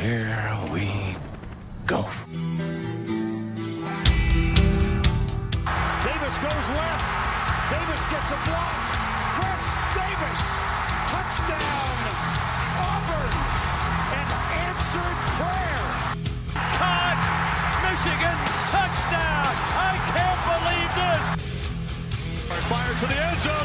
Here we go. Davis goes left. Davis gets a block. Chris Davis, touchdown. Auburn, an answered prayer. Caught! Michigan, touchdown! I can't believe this! Fires to the end zone.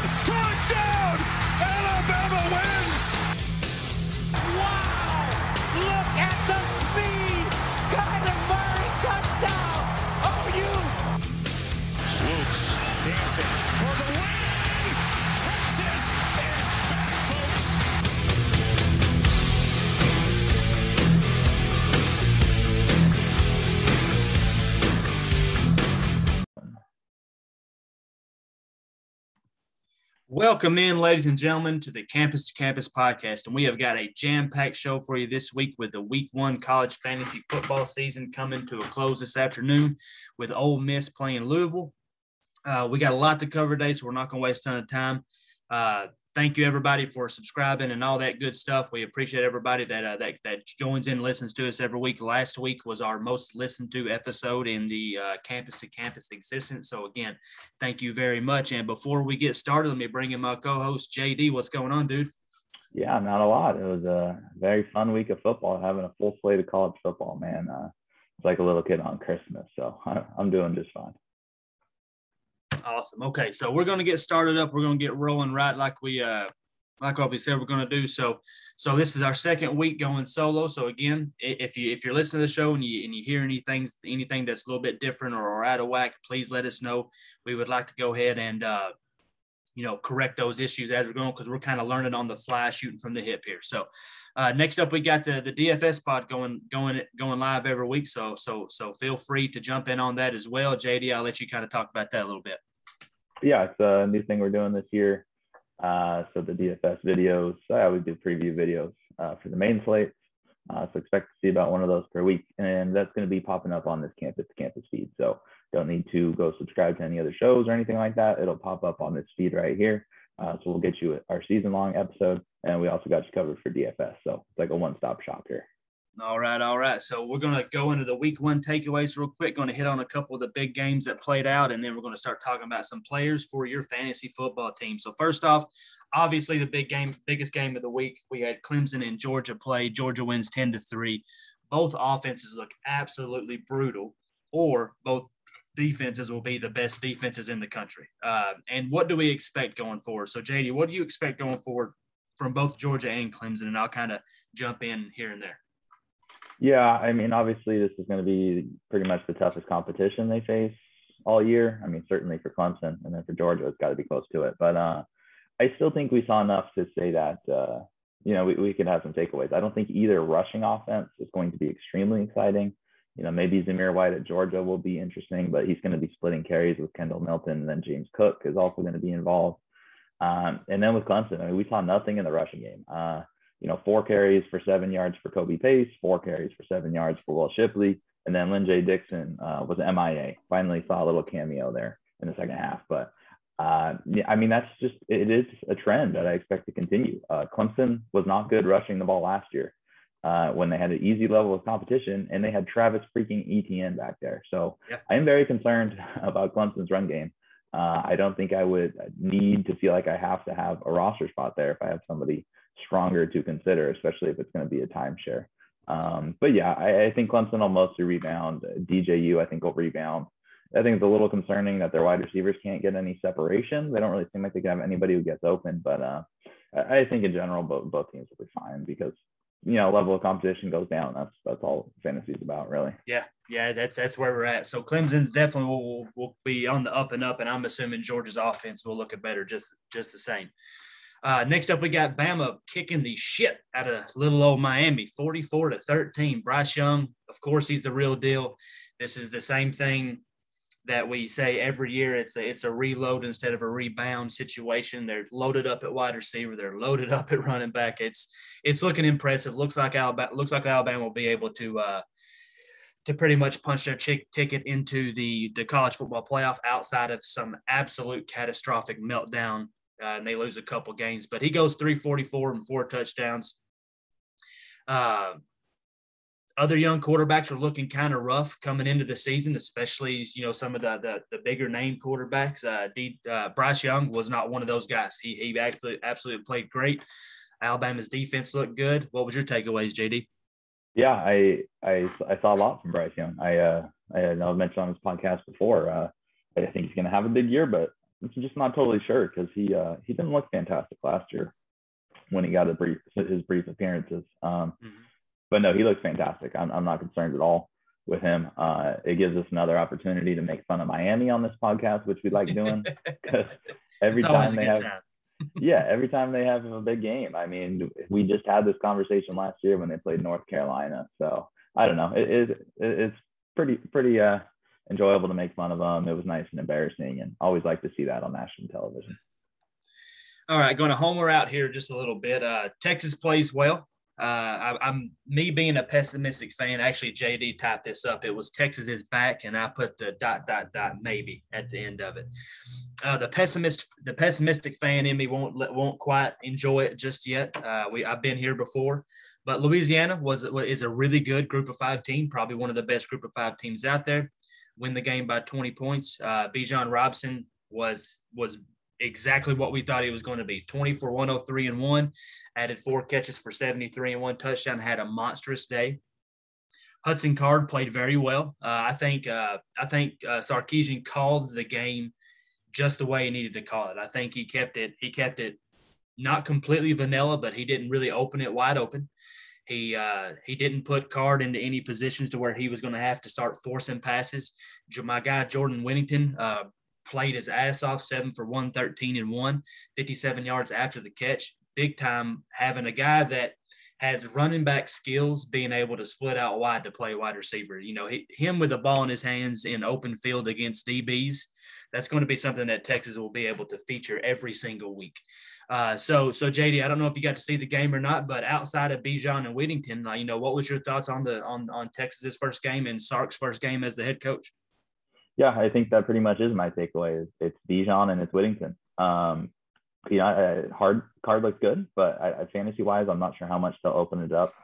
Welcome in, ladies and gentlemen, to the Campus to Campus podcast. And we have got a jam packed show for you this week with the week one college fantasy football season coming to a close this afternoon with Ole Miss playing Louisville. Uh, we got a lot to cover today, so we're not going to waste a ton of time. Uh, thank you, everybody, for subscribing and all that good stuff. We appreciate everybody that, uh, that, that joins in listens to us every week. Last week was our most listened to episode in the uh, Campus to Campus existence. So, again, thank you very much. And before we get started, let me bring in my co host, JD. What's going on, dude? Yeah, not a lot. It was a very fun week of football, having a full slate of college football, man. Uh, it's like a little kid on Christmas. So I'm doing just fine. Awesome. Okay, so we're going to get started up. We're going to get rolling right like we uh like what we said we're going to do. So so this is our second week going solo. So again, if you if you're listening to the show and you and you hear anything anything that's a little bit different or, or out of whack, please let us know. We would like to go ahead and uh you know correct those issues as we're going because we're kind of learning on the fly, shooting from the hip here. So uh, next up, we got the the DFS pod going going going live every week. So so so feel free to jump in on that as well. JD, I'll let you kind of talk about that a little bit. Yeah, it's a new thing we're doing this year. Uh, so the DFS videos, I always do preview videos uh, for the main slate. Uh, so expect to see about one of those per week, and that's going to be popping up on this campus campus feed. So don't need to go subscribe to any other shows or anything like that. It'll pop up on this feed right here. Uh, so we'll get you our season long episode, and we also got you covered for DFS. So it's like a one stop shop here. All right, all right. So we're going to go into the week one takeaways real quick. Going to hit on a couple of the big games that played out, and then we're going to start talking about some players for your fantasy football team. So first off, obviously the big game, biggest game of the week, we had Clemson and Georgia play. Georgia wins ten to three. Both offenses look absolutely brutal, or both defenses will be the best defenses in the country. Uh, and what do we expect going forward? So JD, what do you expect going forward from both Georgia and Clemson? And I'll kind of jump in here and there. Yeah, I mean, obviously, this is going to be pretty much the toughest competition they face all year. I mean, certainly for Clemson, and then for Georgia, it's got to be close to it. But uh, I still think we saw enough to say that uh, you know we, we could have some takeaways. I don't think either rushing offense is going to be extremely exciting. You know, maybe Zamir White at Georgia will be interesting, but he's going to be splitting carries with Kendall Milton, and then James Cook is also going to be involved. Um, and then with Clemson, I mean, we saw nothing in the rushing game. Uh, you know, four carries for seven yards for Kobe Pace, four carries for seven yards for Will Shipley, and then Lyn-J Dixon uh, was MIA. Finally saw a little cameo there in the second half. But uh, yeah, I mean, that's just, it is a trend that I expect to continue. Uh, Clemson was not good rushing the ball last year uh, when they had an easy level of competition and they had Travis freaking Etienne back there. So Yeah. I am very concerned about Clemson's run game. Uh, I don't think I would need to feel like I have to have a roster spot there if I have somebody stronger to consider, especially if it's going to be a timeshare. Um, but yeah, I, I think Clemson will mostly rebound. DJU, I think, will rebound. I think it's a little concerning that their wide receivers can't get any separation. They don't really seem like they can have anybody who gets open. But uh, I think in general, both, both teams will be fine because you know level of competition goes down. That's that's all fantasy is about, really. Yeah, yeah, that's that's where we're at. So Clemson's definitely will, will, will be on the up and up, and I'm assuming Georgia's offense will look better just just the same. Uh, next up, we got Bama kicking the shit out of little old Miami, 44 to 13. Bryce Young, of course, he's the real deal. This is the same thing that we say every year. It's a it's a reload instead of a rebound situation. They're loaded up at wide receiver. They're loaded up at running back. It's it's looking impressive. Looks like Alabama looks like Alabama will be able to uh, to pretty much punch their chick ticket into the the college football playoff outside of some absolute catastrophic meltdown uh, and they lose a couple games. But he goes 344 and four touchdowns. Uh, other young quarterbacks are looking kind of rough coming into the season, especially you know some of the the, the bigger name quarterbacks. Uh, D, uh, Bryce Young was not one of those guys. He he actually absolutely played great. Alabama's defense looked good. What was your takeaways, JD? Yeah, I I I saw a lot from Bryce Young. I uh I know I've mentioned on this podcast before. Uh, I think he's going to have a big year, but I'm just not totally sure because he uh he didn't look fantastic last year when he got a brief his brief appearances. Um, mm-hmm. but no, he looks fantastic. I'm I'm not concerned at all with him. Uh, it gives us another opportunity to make fun of Miami on this podcast, which we like doing because every time they have. Time yeah, every time they have a big game. I mean, we just had this conversation last year when they played North Carolina. So I don't know. It is it, it's pretty pretty uh enjoyable to make fun of them. It was nice and embarrassing, and always like to see that on national television. All right, going to homer out here just a little bit. Uh, Texas plays well. Uh, I, am me being a pessimistic fan. Actually, JD typed this up. It was Texas is back, and I put the dot dot dot maybe at the end of it. Uh, the pessimist, the pessimistic fan in me won't won't quite enjoy it just yet. Uh, we I've been here before, but Louisiana was is a really good group of five team, probably one of the best group of five teams out there. Win the game by 20 points. Uh, Bijan Robinson was was exactly what we thought he was going to be 24 103 and 1 added four catches for 73 and one touchdown had a monstrous day. Hudson Card played very well. Uh, i think uh, i think uh, Sarkisian called the game just the way he needed to call it. I think he kept it he kept it not completely vanilla but he didn't really open it wide open he uh, he didn't put Card into any positions to where he was going to have to start forcing passes. My guy Jordan Whittington uh, played his ass off, seven for 113 and one, 57 yards after the catch. Big time having a guy that has running back skills, being able to split out wide to play wide receiver. You know, he, him with a ball in his hands in open field against DBs, that's going to be something that Texas will be able to feature every single week. Uh, so, so JD, I don't know if you got to see the game or not, but outside of Bijan and Whittington, uh, you know, what was your thoughts on the on on Texas's first game and Sark's first game as the head coach? yeah, I think that pretty much is my takeaway. It's Bijan and it's Whittington. Um, you know, uh, hard card looks good, but I, I, fantasy wise, I'm not sure how much they'll open it up.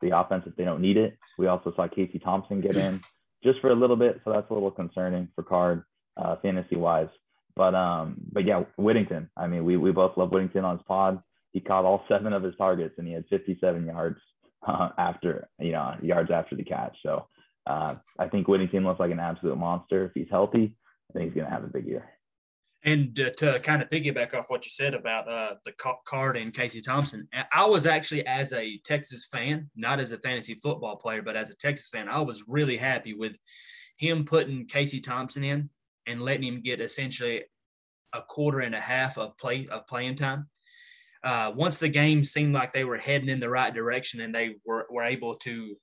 The offense if they don't need it. We also saw Casey Thompson get in just for a little bit, so that's a little concerning for card uh, fantasy wise. But um, but yeah, Whittington. I mean, we we both love Whittington on his pod. He caught all seven of his targets, and he had 57 yards uh, after you know yards after the catch. So uh, I think Whittington looks like an absolute monster. If he's healthy, I think he's going to have a big year. And uh, to kind of piggyback off what you said about uh, the card and Casey Thompson, I was actually, as a Texas fan, not as a fantasy football player, but as a Texas fan, I was really happy with him putting Casey Thompson in and letting him get essentially a quarter and a half of play of playing time. Uh, once the game seemed like they were heading in the right direction and they were, were able to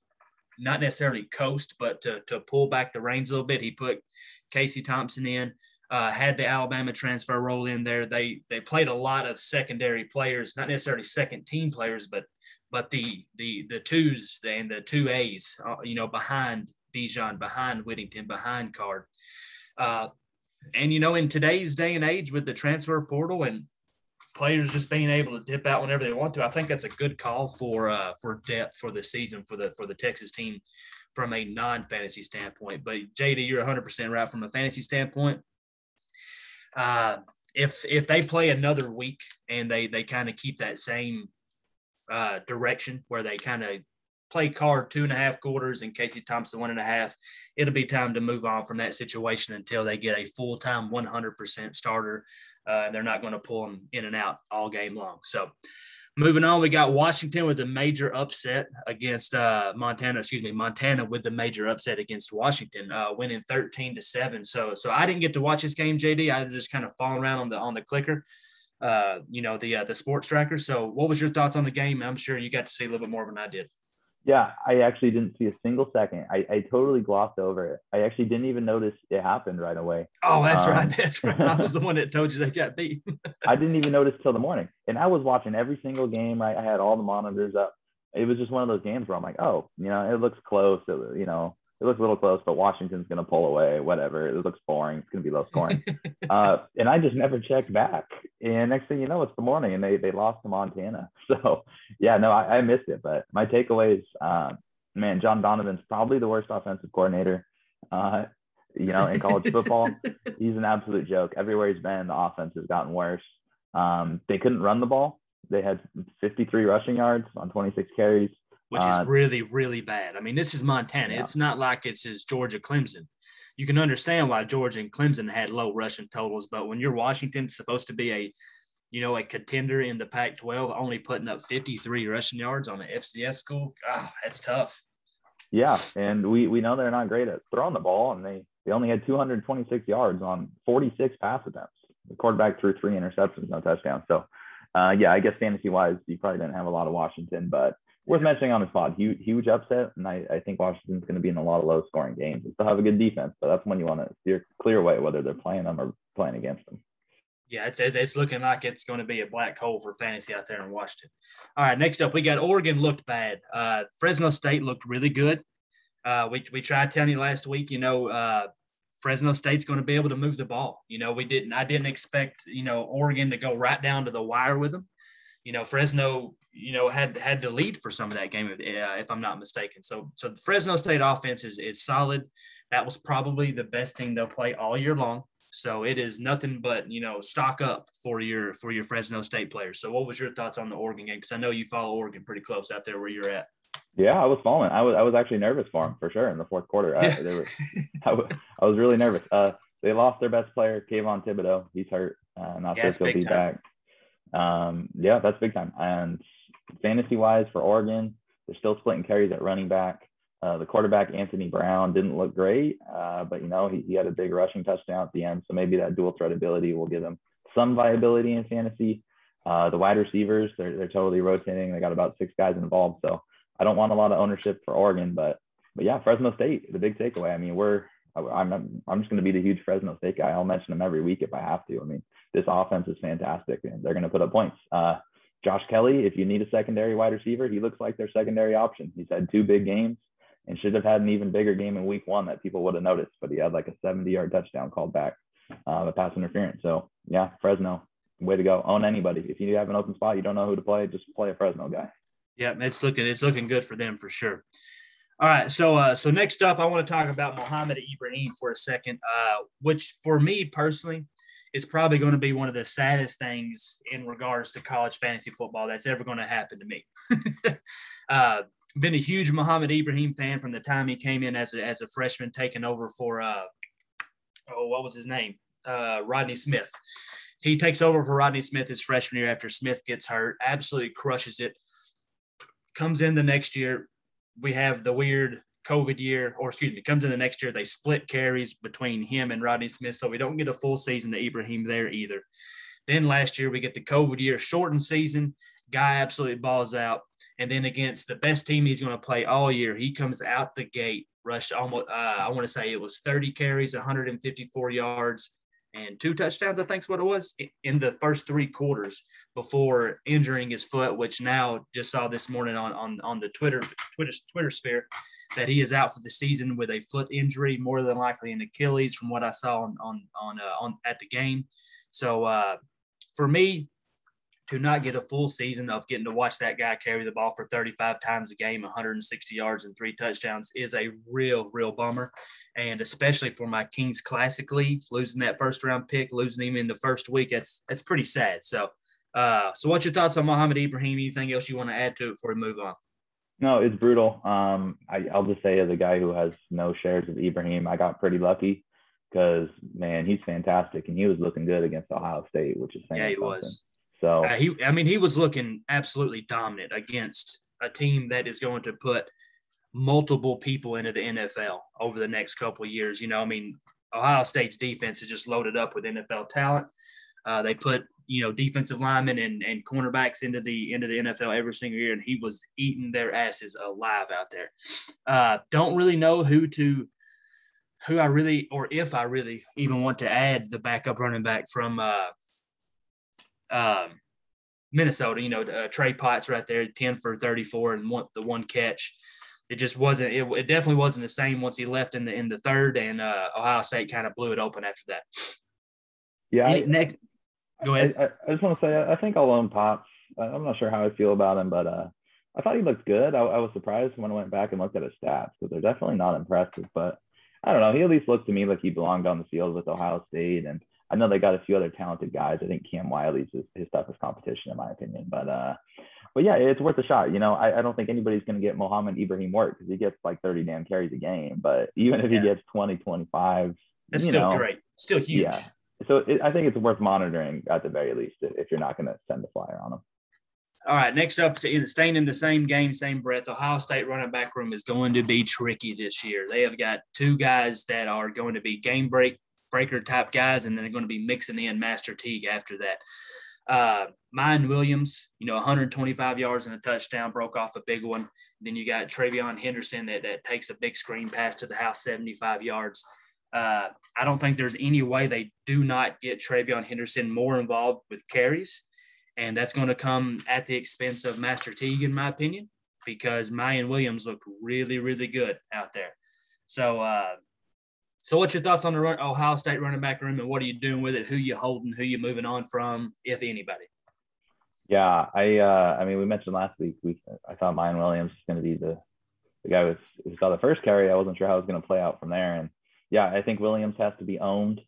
not necessarily coast, but to, to pull back the reins a little bit. He put Casey Thompson in, uh, had the Alabama transfer roll in there. They they played a lot of secondary players, not necessarily second team players, but but the the the twos and the two A's, uh, you know, behind Bijan, behind Whittington, behind Card. Uh, and you know, in today's day and age with the transfer portal and players just being able to dip out whenever they want to. I think that's a good call for uh, for depth for the season for the for the Texas team from a non-fantasy standpoint. But JD, you're 100% right from a fantasy standpoint. Uh, if if they play another week and they they kind of keep that same uh, direction where they kind of play card two and a half quarters and Casey Thompson one and a half, it'll be time to move on from that situation until they get a full time 100% starter uh, and they're not going to pull them in and out all game long. So, moving on, we got Washington with a major upset against uh, Montana. Excuse me, Montana with the major upset against Washington, uh, winning thirteen to seven. So, so I didn't get to watch this game, JD. I was just kind of falling around on the on the clicker. Uh, you know the uh, the sports tracker. So, what was your thoughts on the game? I'm sure you got to see a little bit more than I did. Yeah, I actually didn't see a single second. I, I totally glossed over it. I actually didn't even notice it happened right away. Oh, that's um, right. That's right. I was the one that told you they got beat. I didn't even notice till the morning. And I was watching every single game. I, I had all the monitors up. It was just one of those games where I'm like, oh, you know, it looks close. It, you know, it looks a little close, but Washington's going to pull away, whatever. It looks boring. It's going to be low scoring. uh, and I just never checked back. And next thing you know, it's the morning and they, they lost to Montana. So, yeah, no, I, I missed it. But my takeaways, uh, man, John Donovan's probably the worst offensive coordinator, uh, you know, in college football. he's an absolute joke. Everywhere he's been, the offense has gotten worse. Um, they couldn't run the ball. They had 53 rushing yards on 26 carries, which is uh, really, really bad. I mean, this is Montana. Yeah. It's not like it's as Georgia Clemson. You can understand why Georgia and Clemson had low rushing totals, but when you're Washington, supposed to be a you know, a contender in the Pac 12, only putting up 53 rushing yards on an FCS school. Ah, that's tough. Yeah. And we, we know they're not great at throwing the ball, and they, they only had 226 yards on 46 pass attempts. The quarterback threw three interceptions, no touchdowns. So, uh, yeah, I guess fantasy wise, you probably didn't have a lot of Washington, but worth mentioning on the spot, huge, huge upset. And I, I think Washington's going to be in a lot of low scoring games. They still have a good defense, but that's when you want to steer clear away whether they're playing them or playing against them yeah, it's it's looking like it's going to be a black hole for fantasy out there in Washington. All right, next up we got Oregon looked bad. Uh, Fresno State looked really good. Uh, we we tried telling you last week, you know, uh, Fresno State's going to be able to move the ball. You know, we didn't. I didn't expect you know Oregon to go right down to the wire with them. You know, Fresno, you know, had had the lead for some of that game, uh, if I'm not mistaken. So so the Fresno State offense is is solid. That was probably the best team they'll play all year long. So it is nothing but you know stock up for your for your Fresno State players. So what was your thoughts on the Oregon game? Because I know you follow Oregon pretty close out there where you're at. Yeah, I was following. I was I was actually nervous for him for sure in the fourth quarter. Yeah. I, were, I, was, I was really nervous. Uh, they lost their best player, Kayvon Thibodeaux. He's hurt. Uh, not yeah, sure if he'll be time. back. Um, yeah, that's big time. And fantasy wise for Oregon, they're still splitting carries at running back. Uh, the quarterback Anthony Brown didn't look great, uh, but you know he, he had a big rushing touchdown at the end, so maybe that dual threat ability will give him some viability in fantasy. Uh, the wide receivers they're they're totally rotating. They got about six guys involved, so I don't want a lot of ownership for Oregon, but but yeah, Fresno State the big takeaway. I mean we're I'm I'm just going to be the huge Fresno State guy. I'll mention them every week if I have to. I mean this offense is fantastic and they're going to put up points. Uh, Josh Kelly, if you need a secondary wide receiver, he looks like their secondary option. He's had two big games and should have had an even bigger game in week one that people would have noticed, but he had like a 70 yard touchdown called back, uh, the pass interference. So yeah, Fresno, way to go. Own anybody. If you have an open spot, you don't know who to play, just play a Fresno guy. Yeah, it's looking it's looking good for them for sure. All right, so uh, so next up, I want to talk about Mohamed Ibrahim for a second, uh, which for me personally is probably going to be one of the saddest things in regards to college fantasy football that's ever going to happen to me. uh, been a huge Mohamed Ibrahim fan from the time he came in as a, as a freshman, taking over for uh, oh, what was his name? Uh, Rodney Smith. He takes over for Rodney Smith his freshman year after Smith gets hurt, absolutely crushes it. Comes in the next year, we have the weird COVID year, or excuse me, comes in the next year. They split carries between him and Rodney Smith, so we don't get a full season to Ibrahim there either. Then last year we get the COVID year, shortened season. Guy absolutely balls out. And then against the best team he's going to play all year, he comes out the gate, rush almost, uh, I want to say it was 30 carries, 154 yards, and two touchdowns, I think is what it was in the first three quarters before injuring his foot, which now just saw this morning on, on, on the Twitter, Twitter, Twitter sphere that he is out for the season with a foot injury, more than likely an Achilles from what I saw on, on, on, uh, on at the game. So uh, for me, to not get a full season of getting to watch that guy carry the ball for 35 times a game, 160 yards and three touchdowns is a real, real bummer. And especially for my Kings Classic League, losing that first round pick, losing him in the first week, that's that's pretty sad. So, uh, so what's your thoughts on Mohamed Ibrahim? Anything else you want to add to it before we move on? No, it's brutal. Um, I, I'll just say as a guy who has no shares of Ibrahim, I got pretty lucky because man, he's fantastic and he was looking good against Ohio State, which is yeah, he something. was. So uh, he, I mean, he was looking absolutely dominant against a team that is going to put multiple people into the NFL over the next couple of years. You know, I mean, Ohio State's defense is just loaded up with NFL talent. Uh, they put you know defensive linemen and, and cornerbacks into the into the NFL every single year, and he was eating their asses alive out there. Uh, don't really know who to who I really or if I really even want to add the backup running back from uh, um, Minnesota. You know, uh, Trey Potts right there, ten for thirty four and one, the one catch. It just wasn't. It, it, definitely wasn't the same once he left in the in the third, and uh, Ohio State kind of blew it open after that. Yeah. I, next, go ahead. I, I, just want to say I think I'll own Potts. I'm not sure how I feel about him, but uh, I thought he looked good. I, I was surprised when I went back and looked at his stats because they're definitely not impressive. But I don't know. He at least looked to me like he belonged on the field with Ohio State, and I know they got a few other talented guys. I think Cam Wiley's his, his toughest competition in my opinion. But uh, but yeah, it's worth a shot. You know, I, I don't think anybody's going to get Mohamed Ibrahim work because he gets like 30 damn carries a game. But even if he gets 20, 25, that's still know, great. Still huge. Yeah. So it, I think it's worth monitoring at the very least if you're not going to send the flyer on them. All right, next up, staying in the same game, same breath, Ohio State running back room is going to be tricky this year. They have got two guys that are going to be game break breaker type guys, and then they're going to be mixing in Master Teague after that. Uh, Miyan Williams, you know, 125 yards and a touchdown, broke off a big one. Then you got TreVeyon Henderson that, that takes a big screen pass to the house, 75 yards. Uh, I don't think there's any way they do not get TreVeyon Henderson more involved with carries. And that's going to come at the expense of Master Teague, in my opinion, because Miyan Williams looked really, really good out there. So, uh, so what's your thoughts on the run, Ohio State running back room, and what are you doing with it? Who you holding? Who you moving on from, if anybody? Yeah, I uh, I mean, we mentioned last week. We I thought Miyan Williams was going to be the the guy who saw the first carry. I wasn't sure how it was going to play out from there, and yeah, I think Williams has to be owned.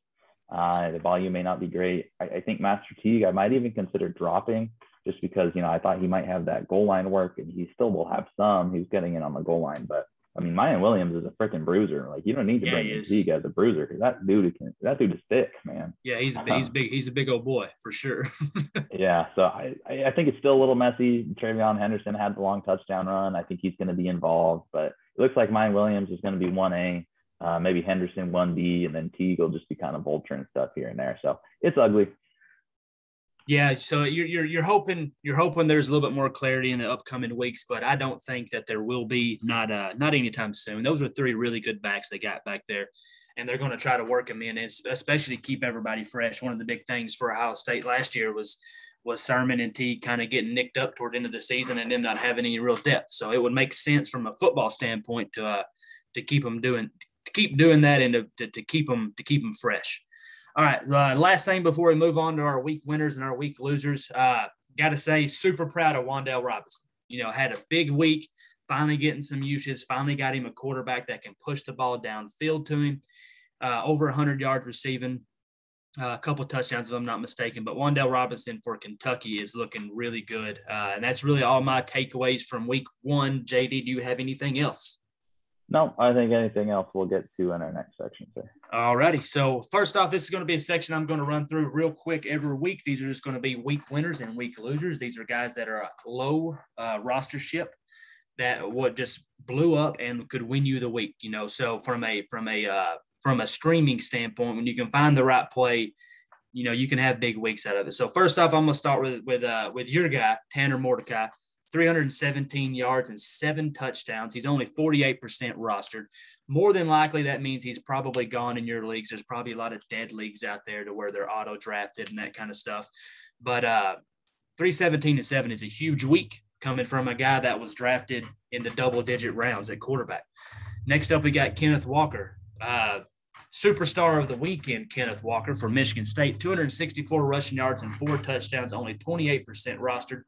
Uh, the volume may not be great. I, I, think Master Teague, I might even consider dropping just because, you know, I thought he might have that goal line work and he still will have some. He's getting in on the goal line, but I mean, Miyan Williams is a freaking bruiser. Like you don't need to yeah, bring in Teague as a bruiser because that dude can that dude is thick, man. Yeah, he's a big, he's big. He's a big old boy for sure. yeah, so I I think it's still a little messy. TreVeyon Henderson had the long touchdown run. I think he's going to be involved, but it looks like Miyan Williams is going to be one A. Uh, maybe Henderson 1B, and then Teague will just be kind of vulturing stuff here and there. So it's ugly. Yeah, so you're, you're you're hoping you're hoping there's a little bit more clarity in the upcoming weeks, but I don't think that there will be not uh not anytime soon. Those are three really good backs they got back there, and they're going to try to work them in, especially keep everybody fresh. One of the big things for Ohio State last year was was Sermon and T kind of getting nicked up toward the end of the season and then not having any real depth. So it would make sense from a football standpoint to uh to keep them doing keep doing that and to, to, to keep them to keep them fresh. All right, uh, last thing before we move on to our week winners and our week losers, uh, got to say, super proud of Wan'Dale Robinson. You know, had a big week, finally getting some uses, finally got him a quarterback that can push the ball downfield to him. Uh, over 100 yards receiving, uh, a couple touchdowns, if I'm not mistaken. But Wan'Dale Robinson for Kentucky is looking really good. Uh, and that's really all my takeaways from week one. JD, do you have anything else? No, I think anything else we'll get to in our next section. All righty. So first off, this is going to be a section I'm going to run through real quick every week. These are just going to be week winners and week losers. These are guys that are low uh, rostership that would just blew up and could win you the week. You know, so from a from a uh, from a streaming standpoint, when you can find the right play, you know you can have big weeks out of it. So first off, I'm going to start with with uh, with your guy Tanner Mordecai. 317 yards and seven touchdowns. He's only 48% rostered. More than likely, that means he's probably gone in your leagues. There's probably a lot of dead leagues out there to where they're auto drafted and that kind of stuff. But uh, 317 and seven is a huge week coming from a guy that was drafted in the double digit rounds at quarterback. Next up, we got Kenneth Walker. Uh, superstar of the weekend, Kenneth Walker from Michigan State, 264 rushing yards and four touchdowns, only 28% rostered.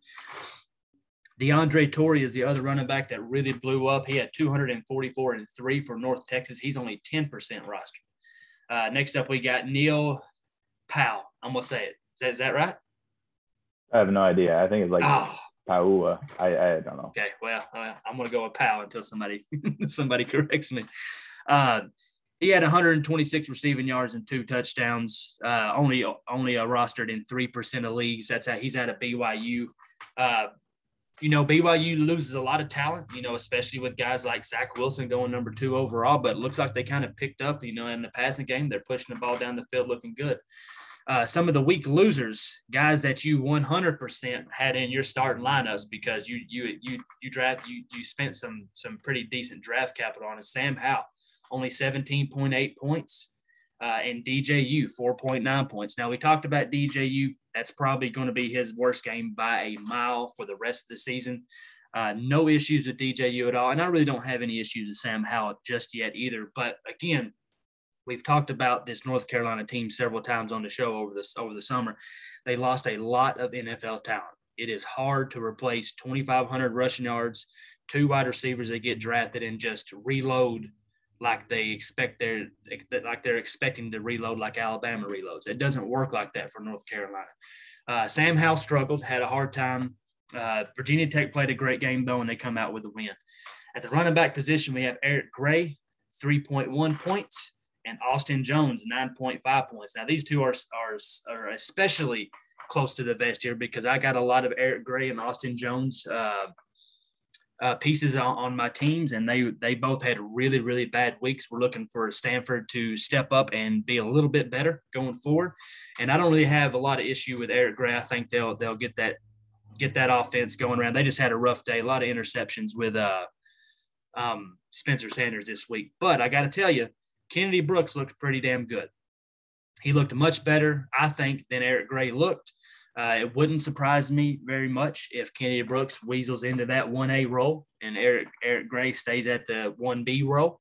DeAndre Torrey is the other running back that really blew up. He had 244 and three for North Texas. He's only 10% roster. Uh, next up, we got Neil Powell. I'm gonna say it. Is that, is that right? I have no idea. I think it's like oh. Paua. I, I don't know. Okay, well, uh, I'm gonna go with Powell until somebody somebody corrects me. Uh, he had 126 receiving yards and two touchdowns. Uh, only only uh, rostered in three percent of leagues. That's how he's at a BYU. You know, BYU loses a lot of talent, you know, especially with guys like Zach Wilson going number two overall, but it looks like they kind of picked up, you know, in the passing game. They're pushing the ball down the field looking good. Uh, some of the weak losers, guys that you 100% had in your starting lineups because you you you you draft you you spent some some pretty decent draft capital on it. Sam Howell, only 17.8 points, uh, and DJU 4.9 points. Now we talked about DJU. That's probably going to be his worst game by a mile for the rest of the season. Uh, no issues with DJU at all, and I really don't have any issues with Sam Howell just yet either. But again, we've talked about this North Carolina team several times on the show over this over the summer. They lost a lot of NFL talent. It is hard to replace 2,500 rushing yards, two wide receivers that get drafted and just reload like they expect they're like they're expecting to reload like Alabama reloads. It doesn't work like that for North Carolina. Uh, Sam Howell struggled, had a hard time. Uh, Virginia Tech played a great game though, and they come out with a win. At the running back position, we have Eric Gray, 3.1 points, and Austin Jones, 9.5 points. Now these two are, are are especially close to the vest here because I got a lot of Eric Gray and Austin Jones uh, uh, pieces on, on, my teams, and they they both had really really bad weeks. We're looking for Stanford to step up and be a little bit better going forward. And I don't really have a lot of issue with Eric Gray. I think they'll they'll get that get that offense going around. They just had a rough day, a lot of interceptions with uh, um, Spencer Sanders this week. But I got to tell you, Kennedy Brooks looked pretty damn good. He looked much better, I think, than Eric Gray looked. Uh, it wouldn't surprise me very much if Kennedy Brooks weasels into that 1A role and Eric Eric Gray stays at the 1B role.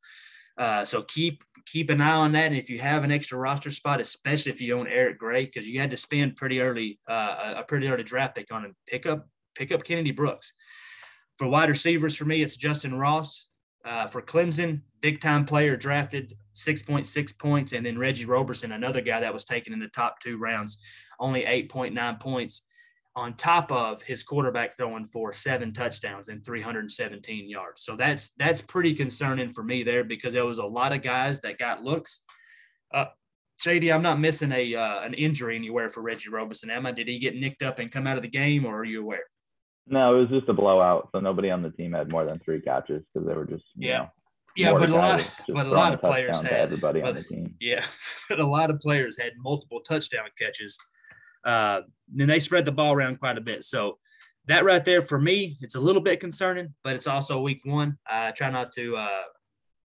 Uh, so keep keep an eye on that. And if you have an extra roster spot, especially if you own Eric Gray, because you had to spend pretty early uh, a pretty early draft pick on him, pick up pick up Kennedy Brooks. For wide receivers, for me, it's Justin Ross. Uh, for Clemson, big time player drafted 6.6 points. And then Reggie Roberson, another guy that was taken in the top two rounds, only 8.9 points on top of his quarterback throwing for seven touchdowns and 317 yards. So that's that's pretty concerning for me there because there was a lot of guys that got looks. Uh, JD, I'm not missing a uh, an injury anywhere for Reggie Roberson, am I? Did he get nicked up and come out of the game, or are you aware? No, it was just a blowout. So nobody on the team had more than three catches because they were just yeah. Know, yeah, but a lot, but a lot of players had everybody but, on the team. Yeah, but a lot of players had multiple touchdown catches. Uh, then they spread the ball around quite a bit. So that right there for me, it's a little bit concerning, but it's also week one. I try not to. Uh,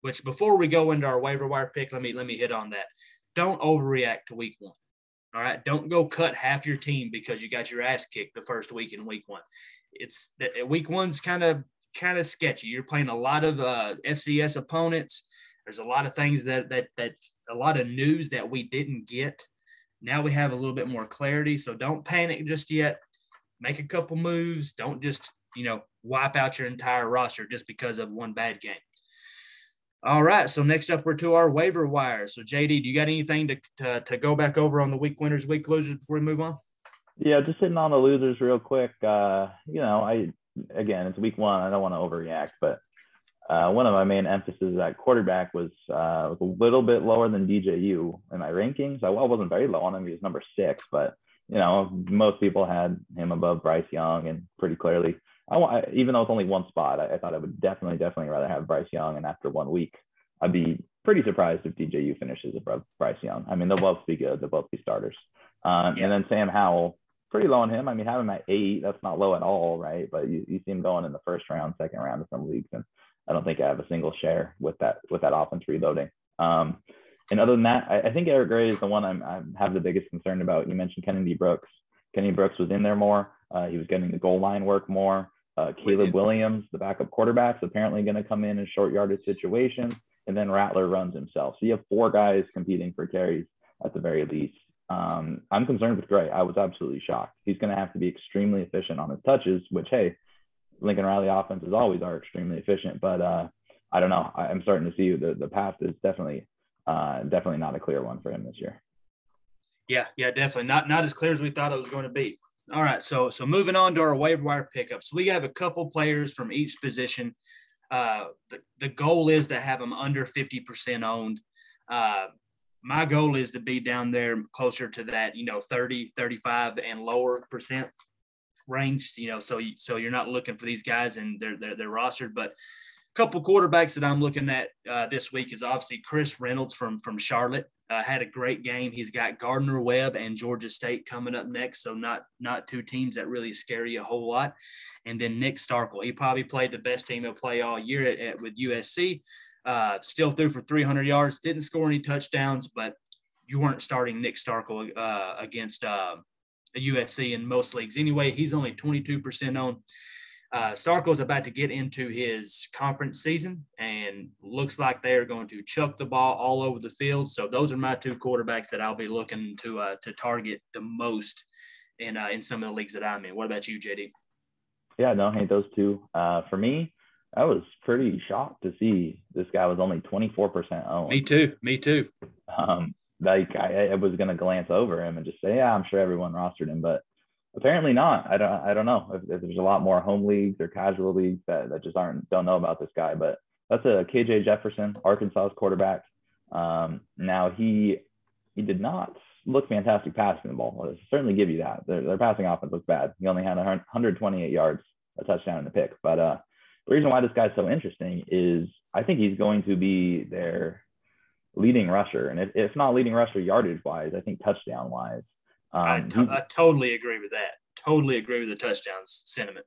which before we go into our waiver wire pick, let me let me hit on that. Don't overreact to week one. All right, don't go cut half your team because you got your ass kicked the first week in week one. It's week one's kind of kind of sketchy. You're playing a lot of uh, FCS opponents. There's a lot of things that that that a lot of news that we didn't get. Now we have a little bit more clarity. So don't panic just yet. Make a couple moves. Don't just you know wipe out your entire roster just because of one bad game. All right. So next up, we're to our waiver wire. So JD, do you got anything to, to, to go back over on the week winners, week losers before we move on? Yeah, just hitting on the losers real quick. Uh, you know, I again, it's week one. I don't want to overreact, but uh, one of my main emphases at quarterback was, uh, was a little bit lower than DJU in my rankings. I, I wasn't very low on him. He was number six, but you know, most people had him above Bryce Young, and pretty clearly, I want even though it's only one spot, I, I thought I would definitely, definitely rather have Bryce Young. And after one week, I'd be pretty surprised if DJU finishes above Bryce Young. I mean, they'll both be good. They'll both be starters. Um, yeah. And then Sam Howell, pretty low on him. I mean, having him at eight, that's not low at all, right? But you, you see him going in the first round, second round of some leagues, and I don't think I have a single share with that with that offense reloading. Um, and other than that, I, I, think Eric Gray is the one I'm, I have the biggest concern about. You mentioned Kennedy Brooks. Kennedy Brooks was in there more. Uh, he was getting the goal line work more. Uh, Caleb Williams, the backup quarterback, is apparently going to come in in short yardage situations. And then Rattler runs himself. So you have four guys competing for carries at the very least. Um, I'm concerned with Gray. I was absolutely shocked. He's going to have to be extremely efficient on his touches, which, hey, Lincoln Riley offenses always are extremely efficient. But uh, I don't know. I, am starting to see the, the path is definitely uh, definitely not a clear one for him this year. Yeah, yeah, definitely not not as clear as we thought it was going to be. All right, so so moving on to our waiver wire pickups, we have a couple players from each position. Uh, the, the goal is to have them under 50% owned. Uh, my goal is to be down there closer to that, you know, 30, 35 and lower percent range, you know, so you, so you're not looking for these guys and they're, they're, they're rostered, but a couple quarterbacks that I'm looking at uh, this week is obviously Chris Reynolds from, from Charlotte. Uh, had a great game. He's got Gardner Webb and Georgia State coming up next, so not not two teams that really scare you a whole lot. And then Nick Starkel, he probably played the best team he'll play all year at, at, with USC. Uh, still threw for 300 yards, didn't score any touchdowns, but you weren't starting Nick Starkel uh, against uh, a USC in most leagues anyway. He's only 22% owned. Uh, is about to get into his conference season and looks like they are going to chuck the ball all over the field. So those are my two quarterbacks that I'll be looking to uh, to target the most in uh, in some of the leagues that I'm in. What about you, JD? Yeah, no, hey, those two. Uh, for me, I was pretty shocked to see this guy was only 24% owned. Me too. Me too. Um, like I, I was gonna glance over him and just say, yeah, I'm sure everyone rostered him, but apparently not. I don't I don't know if, if, there's a lot more home leagues or casual leagues that, that just aren't don't know about this guy. But that's a KJ Jefferson, Arkansas's quarterback. Um, now he he did not look fantastic passing the ball. I'll certainly give you that. Their, their passing offense looks bad. He only had 128 yards, a touchdown in the pick. But uh, the reason why this guy's so interesting is I think he's going to be their leading rusher, and if, if not leading rusher yardage wise, I think touchdown wise. Um, I, to- I totally agree with that. Totally agree with the touchdowns sentiment.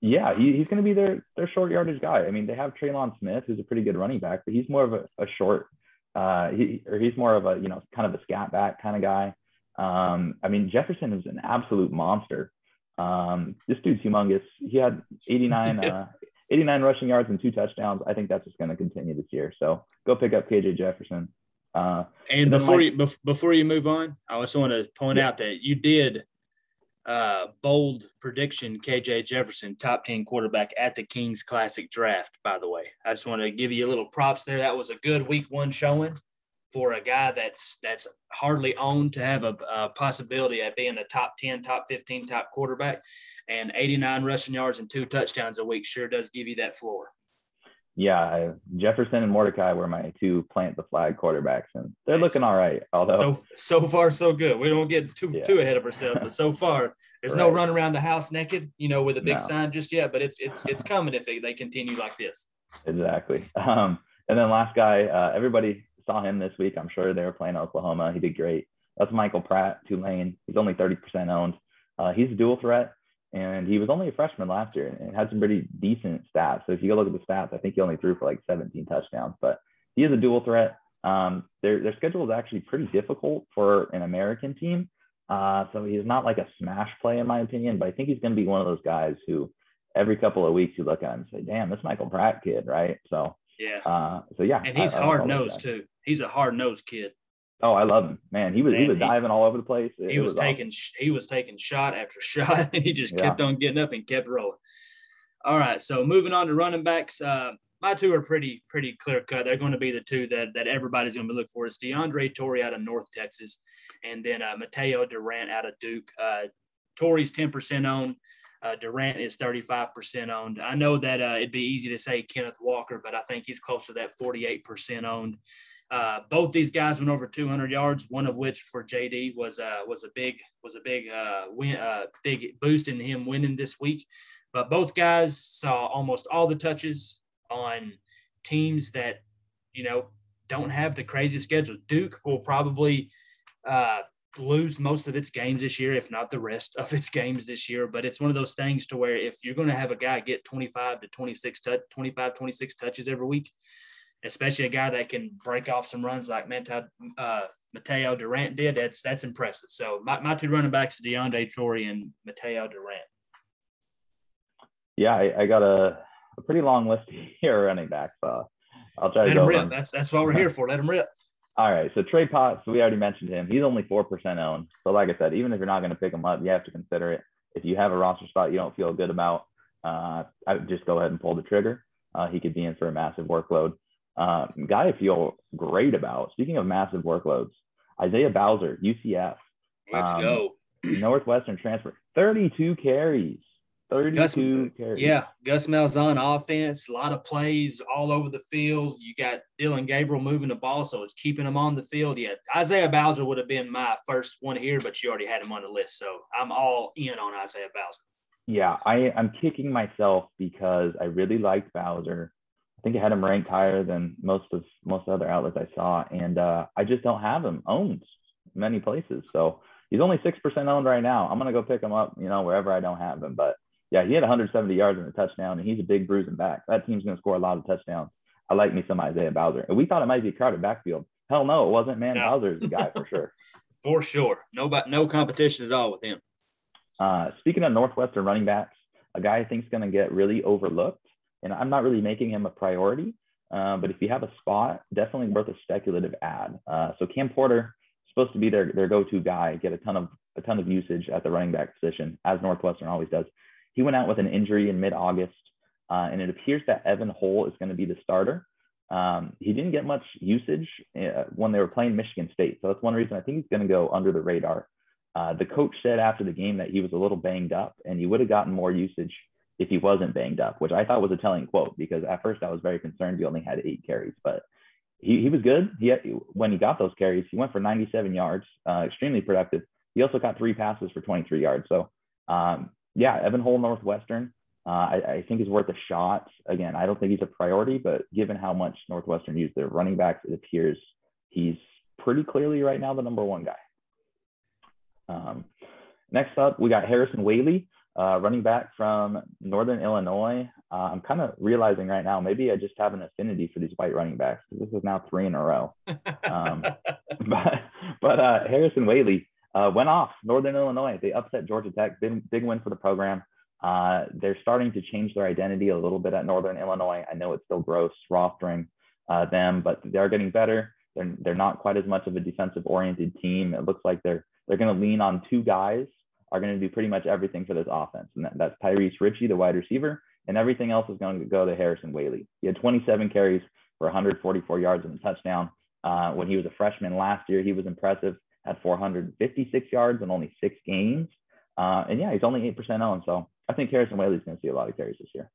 Yeah, he, he's going to be their their short yardage guy. I mean, they have Trelon Smith, who's a pretty good running back, but he's more of a, a short. Uh, he or he's more of a you know kind of a scat back kind of guy. Um, I mean, Jefferson is an absolute monster. Um, this dude's humongous. He had 89, uh, 89 rushing yards and two touchdowns. I think that's just going to continue this year. So go pick up KJ Jefferson. Uh, and before you before you move on, I just want to point yeah. out that you did uh, bold prediction KJ Jefferson top 10 quarterback at the Kings Classic draft, by the way. I just want to give you a little props there. That was a good week one showing for a guy that's that's hardly owned to have a, a possibility at being a top 10, top 15, top quarterback. And 89 rushing yards and two touchdowns a week sure does give you that floor yeah, Jefferson and Mordecai were my two plant the flag quarterbacks, and they're looking all right. Although so so far so good. We don't get too yeah. too ahead of ourselves, but so far there's right. no run around the house naked, you know, with a big no. sign just yet. But it's it's it's coming if they, they continue like this. Exactly. Um, and then last guy, uh, everybody saw him this week. I'm sure they were playing Oklahoma. He did great. That's Michael Pratt, Tulane. He's only 30% owned. Uh, he's a dual threat and he was only a freshman last year and had some pretty decent stats. So if you go look at the stats, I think he only threw for like 17 touchdowns, but he is a dual threat. Um, their, their schedule is actually pretty difficult for an American team. Uh, so he's not like a smash play in my opinion, but I think he's going to be one of those guys who every couple of weeks you look at him and say, damn, this Michael Pratt kid, right? So, yeah. Uh, so yeah. And he's hard nosed too. He's a hard nosed kid. Oh, I love him, man. He was man, he was diving all over the place. It, he was, was taking awesome. he was taking shot after shot, and he just yeah. kept on getting up and kept rolling. All right, so moving on to running backs. Uh, my two are pretty pretty clear cut. They're going to be the two that that everybody's going to be looking for. It's DeAndre Torrey out of North Texas, and then uh, Mataeo Durant out of Duke. Uh, Torrey's ten percent owned. Uh, Durant is 35% owned. I know that uh, it'd be easy to say Kenneth Walker, but I think he's closer to that 48% owned. Uh, both these guys went over 200 yards. One of which for JD was uh, was a big was a big uh, win, uh, big boost in him winning this week. But both guys saw almost all the touches on teams that you know don't have the crazy schedule. Duke will probably uh, lose most of its games this year, if not the rest of its games this year. But it's one of those things to where if you're going to have a guy get 25 to 26 touch, 25, 26 touches every week, especially a guy that can break off some runs like Mateo, uh, Mataeo Durant did. That's that's impressive. So my, my two running backs, are DeAndre Torrey and Mateo Durant. Yeah, I, I got a, a, pretty long list here running backs. So I'll try Let to go. Rip. That's that's what we're here for. Let him rip. All right. So Trey Potts, we already mentioned him. He's only four percent owned. So like I said, even if you're not going to pick him up, you have to consider it. If you have a roster spot you don't feel good about, uh, I would just go ahead and pull the trigger. Uh, he could be in for a massive workload. Uh, guy I feel great about. Speaking of massive workloads, Isaiah Bowser, UCF. Let's um, go. Northwestern transfer, 32 carries. 32 Gus, carries. Yeah, Gus Malzahn offense, a lot of plays all over the field. You got Dillon Gabriel moving the ball, so it's keeping him on the field. Yeah, Isaiah Bowser would have been my first one here, but you already had him on the list, so I'm all in on Isaiah Bowser. Yeah, I, I'm kicking myself because I really liked Bowser. I think I had him ranked higher than most of most other outlets I saw, and uh, I just don't have him owned many places. So he's only six percent owned right now. I'm gonna go pick him up, you know, wherever I don't have him. But yeah, he had 170 yards and a touchdown, and he's a big bruising back. That team's gonna score a lot of touchdowns. I like me some Isaiah Bowser, and we thought it might be a crowded backfield. Hell no, it wasn't. Man, no. Bowser's the guy for sure. for sure, no, no competition at all with him. Uh, speaking of Northwestern running backs, a guy I think's going to get really overlooked and I'm not really making him a priority. Uh, but if you have a spot, definitely worth a speculative ad. Uh, so Cam Porter supposed to be their their go-to guy, get a ton of a ton of usage at the running back position, as Northwestern always does. He went out with an injury in mid-August, uh, and it appears that Evan Hull is going to be the starter. Um, he didn't get much usage uh, when they were playing Michigan State, so that's one reason I think he's going to go under the radar. Uh, the coach said after the game that he was a little banged up, and he would have gotten more usage if he wasn't banged up, which I thought was a telling quote because at first I was very concerned he only had eight carries, but he, he was good. He had, when he got those carries, he went for 97 yards, uh, extremely productive. He also got three passes for 23 yards. So um, yeah, Evan Hull Northwestern, uh, I, I, think is worth a shot. Again, I don't think he's a priority, but given how much Northwestern used their running backs, it appears he's pretty clearly right now the number one guy. Um, next up, we got Harrison Waylee uh, running back from Northern Illinois. Uh, I'm kind of realizing right now, maybe I just have an affinity for these white running backs. This is now three in a row. Um, but but uh, Harrison Waylee uh, went off Northern Illinois. They upset Georgia Tech. Big, big win for the program. Uh, they're starting to change their identity a little bit at Northern Illinois. I know it's still gross rostering uh, them, but they're getting better. They're, they're not quite as much of a defensive oriented team. It looks like they're they're going to lean on two guys are going to do pretty much everything for this offense. And that, that's Tyrice Richie, the wide receiver, and everything else is going to go to Harrison Waylee. He had 27 carries for 144 yards and a touchdown. Uh, when he was a freshman last year, he was impressive, had 456 yards in only six games. Uh, and yeah, he's only 8% owned. So I think Harrison Waylee is going to see a lot of carries this year.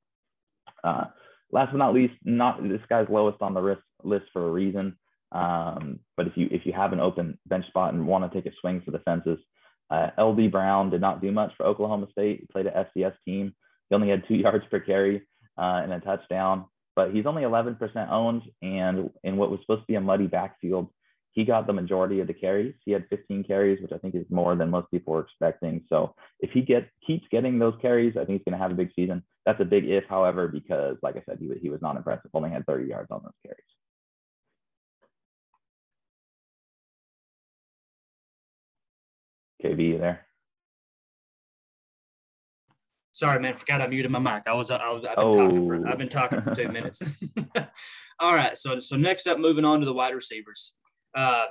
Uh, last but not least, not this guy's lowest on the risk list for a reason. Um, but if you if you have an open bench spot and want to take a swing for the fences, uh, LD Brown did not do much for Oklahoma State. He played an FCS team. He only had two yards per carry uh, and a touchdown, but he's only 11% owned. And in what was supposed to be a muddy backfield, he got the majority of the carries. He had 15 carries, which I think is more than most people were expecting. So if he get keeps getting those carries, I think he's going to have a big season. That's a big if, however, because like I said, he, he was not impressive. Only had 30 yards on those carries. KB, there? Sorry, man. Forgot I muted my mic. I was, I was I've been oh. talking for I've been talking for two minutes. All right. So so next up, moving on to the wide receivers. Uh,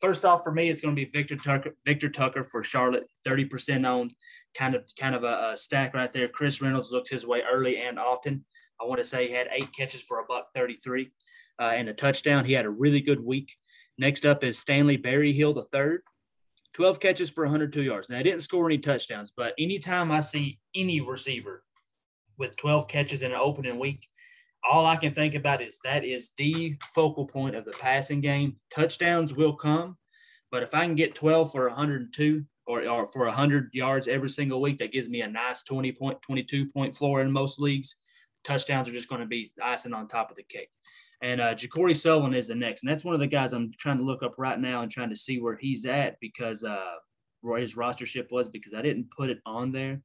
first off, for me, it's going to be Victor Tucker. Victor Tucker for Charlotte, thirty percent owned. Kind of kind of a, a, stack right there. Chris Reynolds looks his way early and often. I want to say he had eight catches for a buck thirty three, uh, and a touchdown. He had a really good week. Next up is Stanley Berryhill the third. 12 catches for 102 yards. Now, I didn't score any touchdowns, but anytime I see any receiver with 12 catches in an opening week, all I can think about is that is the focal point of the passing game. Touchdowns will come, but if I can get 12 for 102 or, or for 100 yards every single week, that gives me a nice 20 point, 22 point floor in most leagues. Touchdowns are just going to be icing on top of the cake. And uh, JaCorey Sullivan is the next. And that's one of the guys I'm trying to look up right now and trying to see where he's at because uh, where Roy's rostership was because I didn't put it on there.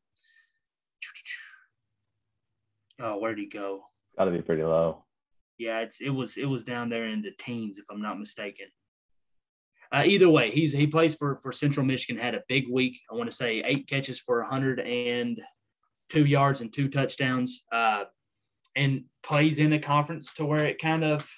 Oh, where'd he go? Got to be pretty low. Yeah, it's it was it was down there in the teens if I'm not mistaken. Uh, either way, he's he plays for for Central Michigan. Had a big week. I want to say eight catches for 102 yards and two touchdowns. Uh, and plays in a conference to where it kind of,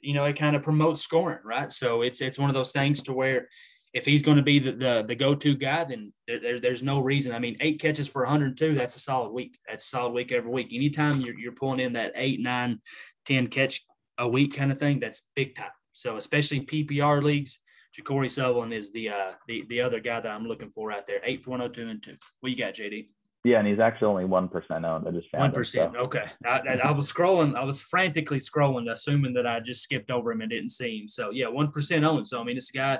you know, it kind of promotes scoring, right? So it's it's one of those things to where if he's going to be the, the, the go-to guy, then there, there, there's no reason. I mean, eight catches for 102, that's a solid week. That's a solid week every week. Anytime you're, you're pulling in that eight, nine ten catch a week kind of thing, that's big time. So especially PPR leagues, JaCorey Sullivan is the uh, the the other guy that I'm looking for out there. Eight for 102 and two. What you got, JD? Yeah, and he's actually only one percent owned. I just found one percent. So. Okay, I, I, was scrolling. I was frantically scrolling, assuming that I just skipped over him and didn't see him. So yeah, one percent owned. So I mean, this guy,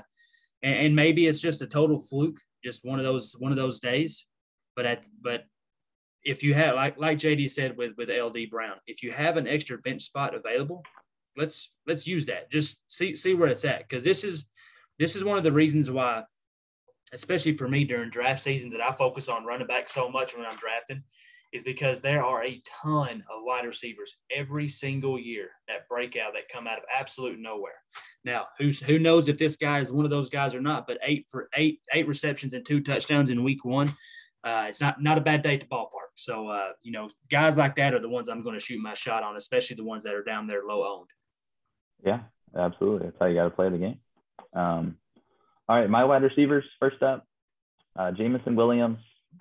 and, and, maybe it's just a total fluke, just one of those one of those days. But at but if you have like like JD said with with LD Brown, if you have an extra bench spot available, let's let's use that. Just see see where it's at because this is this is one of the reasons why especially for me during draft season, that I focus on running back so much when I'm drafting, is because there are a ton of wide receivers every single year that break out that come out of absolute nowhere. Now, who's who knows if this guy is one of those guys or not? But eight for eight eight receptions and two touchdowns in week one, uh, it's not not a bad day to ballpark. So uh, you know, guys like that are the ones I'm going to shoot my shot on, especially the ones that are down there low owned. Yeah, absolutely. That's how you got to play the game. Um, all right, my wide receivers first up. Uh, Jameson Williams,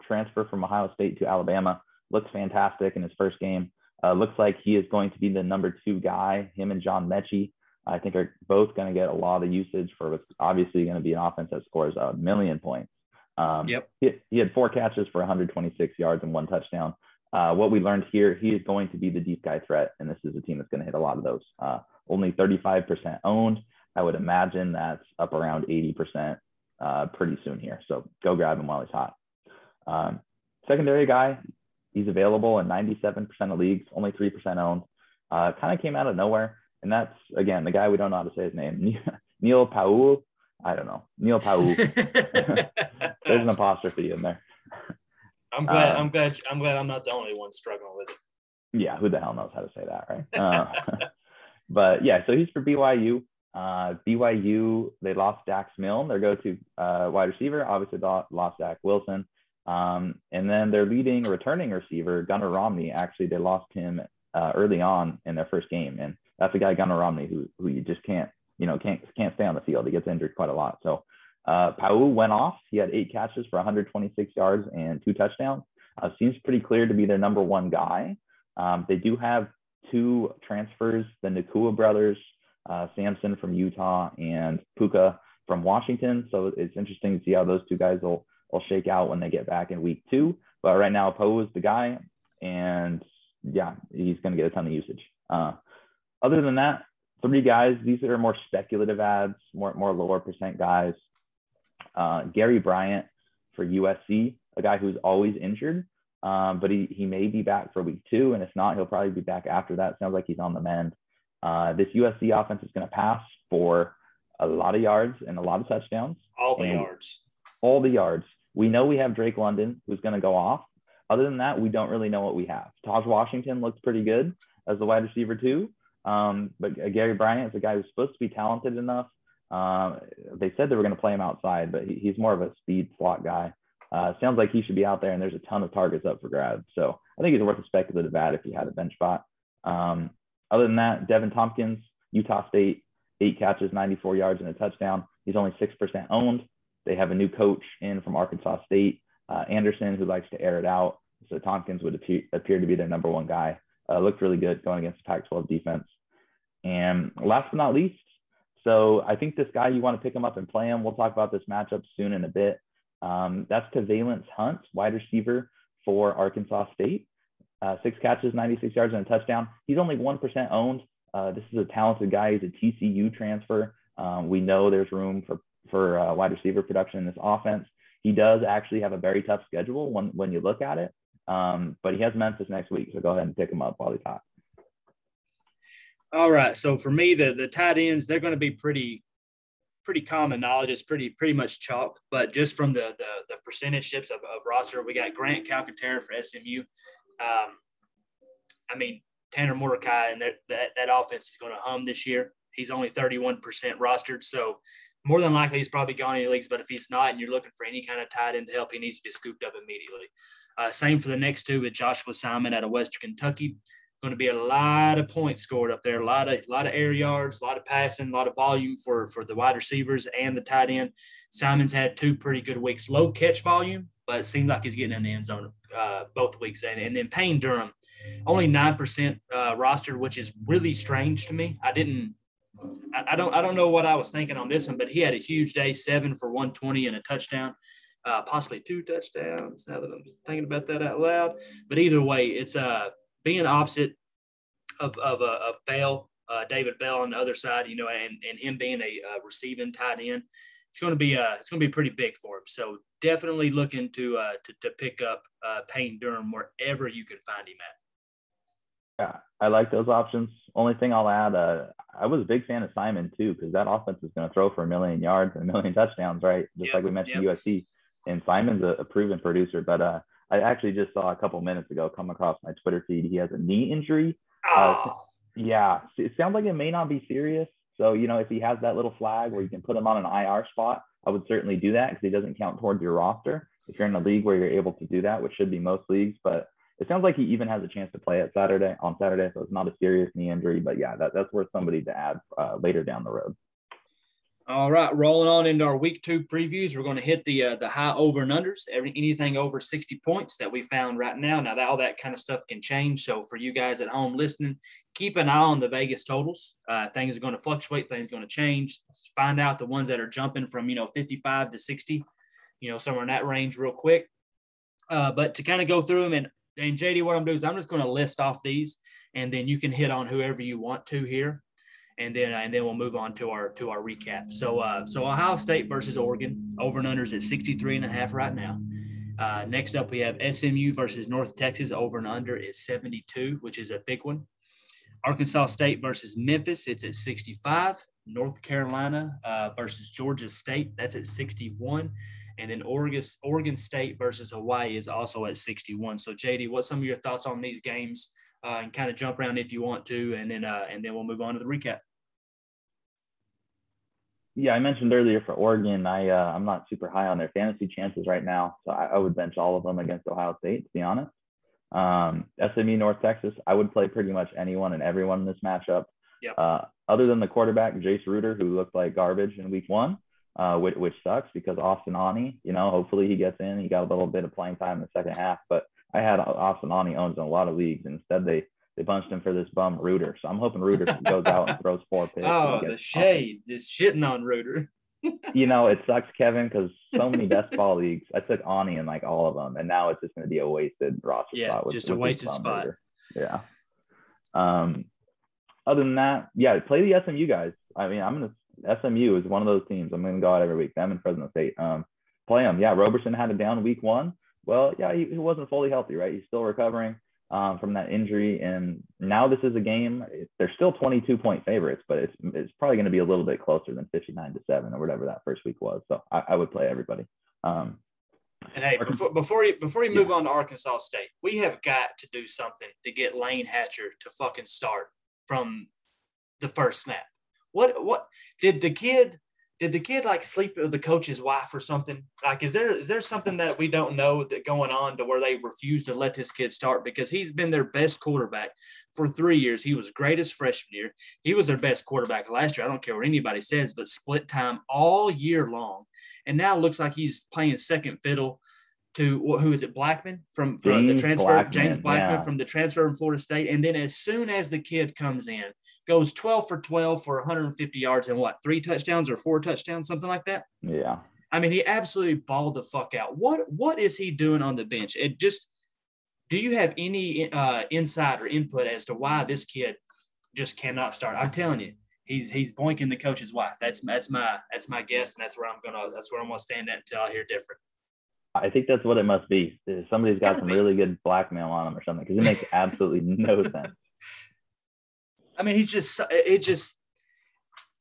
transfer from Ohio State to Alabama, looks fantastic in his first game. Uh, looks like he is going to be the number two guy. Him and John Metchie, I think, are both going to get a lot of usage for what's obviously going to be an offense that scores a million points. Um, Yep. He, he had four catches for 126 yards and one touchdown. Uh, what we learned here, he is going to be the deep guy threat, and this is a team that's going to hit a lot of those. Uh, only 35% owned. I would imagine that's up around 80% uh, pretty soon here. So go grab him while he's hot. Um, secondary guy, he's available in 97% of leagues, only 3% owned. Uh, kind of came out of nowhere. And that's, again, the guy we don't know how to say his name, Neil Pau'u. I don't know. Neil Pau'u. There's an apostrophe in there. I'm glad. Um, I'm glad. I'm glad. I'm not the only one struggling with it. yeah, who the hell knows how to say that, right? Uh, but yeah, so he's for BYU. Uh, BYU, they lost Dax Milne, their go-to uh, wide receiver. Obviously, lost Zach Wilson. Um, and then their leading returning receiver, Gunnar Romney, actually, they lost him uh, early on in their first game. And that's a guy, Gunnar Romney, who, who you just can't, you know, can't, can't stay on the field. He gets injured quite a lot. So uh, Pau'u went off. He had eight catches for 126 yards and two touchdowns. Uh, seems pretty clear to be their number one guy. Um, they do have two transfers, the Nacua brothers, uh, Samson from Utah and Puka from Washington. So it's interesting to see how those two guys will, will shake out when they get back in week two. But right now, Poe is the guy, and yeah, he's going to get a ton of usage. Uh, other than that, three guys. These are more speculative ads, more more lower percent guys. Uh, Gary Bryant for USC, a guy who's always injured, um, but he he may be back for week two, and if not, he'll probably be back after that. Sounds like he's on the mend. Uh, this USC offense is going to pass for a lot of yards and a lot of touchdowns, All the yards. all the yards. We know we have Drake London who's going to go off. Other than that, we don't really know what we have. Tahj Washington looks pretty good as the wide receiver too. Um, but Gary Bryant is a guy who's supposed to be talented enough. Um, they said they were going to play him outside, but he, he's more of a speed slot guy. Uh, sounds like he should be out there, and there's a ton of targets up for grabs. So I think he's worth a speculative ad if he had a bench spot. Um, other than that, Deven Thompkins, Utah State, eight catches, 94 yards, and a touchdown. He's only 6% owned. They have a new coach in from Arkansas State, uh, Anderson, who likes to air it out. So Tompkins would appear, appear to be their number one guy. Uh, looked really good going against the Pac 12 defense. And last but not least, so I think this guy, you want to pick him up and play him. We'll talk about this matchup soon in a bit. Um, that's Valence Hunt, wide receiver for Arkansas State. Uh, six catches, 96 yards, and a touchdown. He's only 1% owned. Uh, this is a talented guy. He's a TCU transfer. Um, we know there's room for, for uh, wide receiver production in this offense. He does actually have a very tough schedule when, when you look at it, um, but he has Memphis next week. So go ahead and pick him up while he's hot. All right. So for me, the the tight ends they're going to be pretty pretty common knowledge. It's pretty pretty much chalk. But just from the the, the percentage ships of, of roster, we got Grant Calcaterra for SMU. Um, I mean Tanner Mordecai and that that, that offense is going to hum this year. He's only 31% rostered, so more than likely he's probably gone in your leagues. But if he's not, and you're looking for any kind of tight end help, he needs to be scooped up immediately. Uh, same for the next two with Joshua Simon out of Western Kentucky going to be a lot of points scored up there, a lot of a lot of air yards, a lot of passing, a lot of volume for for the wide receivers and the tight end. Simon's had two pretty good weeks, low catch volume, but it seems like he's getting in the end zone uh, both weeks. And, and then Payne Durham, only nine percent uh, rostered, which is really strange to me. I didn't. I I don't. I don't know what I was thinking on this one, but he had a huge day, seven for 120 and a touchdown, uh, possibly two touchdowns. Now that I'm thinking about that out loud, but either way, it's uh being opposite of of uh, of Bell, uh, David Bell on the other side, you know, and and him being a uh, receiving tight end, it's going to be uh it's going to be pretty big for him. So definitely looking to uh to, to pick up uh Payne Durham wherever you can find him at. Yeah, I like those options. Only thing I'll add, uh, I was a big fan of Simon too, because that offense is going to throw for a million yards and a million touchdowns, right? Just Yep, like we mentioned yep. USC. And Simon's a, a proven producer, but uh, I actually just saw a couple minutes ago come across my Twitter feed. He has a knee injury. Oh, Yeah, it sounds like it may not be serious. So you know, if he has that little flag where you can put him on an IR spot, I would certainly do that because he doesn't count towards your roster. If you're in a league where you're able to do that, which should be most leagues, but it sounds like he even has a chance to play at Saturday on Saturday, so it's not a serious knee injury. But yeah, that, that's worth somebody to add uh, later down the road. All right, rolling on into our week two previews. We're going to hit the uh, the high over and unders. Every, anything over sixty points that we found right now. Now that all that kind of stuff can change. So for you guys at home listening, keep an eye on the Vegas totals. Uh, things are going to fluctuate. Things are going to change. Find out the ones that are jumping from you know fifty five to sixty, you know somewhere in that range real quick. Uh, but to kind of go through them and and JD, what I'm doing is I'm just going to list off these, and then you can hit on whoever you want to here and then and then we'll move on to our to our recap. So uh, so Ohio State versus Oregon over and unders at 63 and a half right now. Uh, next up, we have SMU versus North Texas over and under is 72, which is a big one. Arkansas State versus Memphis, it's at 65. North Carolina uh, versus Georgia State, that's at 61. And then Oregon, Oregon State versus Hawaii is also at 61. So, JD, what's some of your thoughts on these games? Uh, and kind of jump around if you want to, and then uh, and then we'll move on to the recap yeah, I mentioned earlier for Oregon, I uh, I'm not super high on their fantasy chances right now, so I, I, would bench all of them against Ohio State. To be honest, um, SMU North Texas, I would play pretty much anyone and everyone in this matchup. Yep. Uh, other than the quarterback Jace Ruder, who looked like garbage in Week One, uh, which, which sucks because Austin Aune, you know, hopefully he gets in. He got a little bit of playing time in the second half, but I had Austin Aune owns in a lot of leagues. And instead, they they bunched him for this bum Ruder. So I'm hoping Ruder goes out and throws four picks. Oh, the shade, just shitting on Ruder. you know, it sucks, Kevin, because so many best ball leagues. I took Aune in like all of them, and now it's just going to be a wasted roster yeah, spot. With, just a wasted spot. Yeah. Um. Other than that, yeah, play the SMU guys. I mean, I'm gonna SMU is one of those teams. I'm gonna go out every week. Them and Fresno State. Um, play them. Yeah, Roberson had a down week one. Well, yeah, he, he wasn't fully healthy, right? He's still recovering um, from that injury. And now this is a game. They're still 22 point favorites, but it's it's probably going to be a little bit closer than 59 to seven or whatever that first week was. So I, I would play everybody. Um, and hey, before before you before you move yeah. on to Arkansas State, we have got to do something to get Layne Hatcher to fucking start from the first snap. What what did the kid did the kid like sleep with the coach's wife or something? Like, is there is there something that we don't know that going on to where they refuse to let this kid start because he's been their best quarterback for three years. He was great as freshman year. He was their best quarterback last year. I don't care what anybody says, but split time all year long, and now looks like he's playing second fiddle to who is it Blackman from, from the transfer Blackman, James Blackman yeah. from the transfer in Florida State. And then as soon as the kid comes in goes 12 for 12 for 150 yards and what three touchdowns or four touchdowns something like that? Yeah. I mean he absolutely balled the fuck out. What what is he doing on the bench? It just do you have any uh, insight or input as to why this kid just cannot start? I'm telling you he's he's boinking the coach's wife. That's that's my that's my guess and that's where I'm gonna that's where I'm gonna stand at until I hear different I think that's what it must be. Somebody's got some be. really good blackmail on him or something because it makes absolutely no sense. I mean, he's just it just.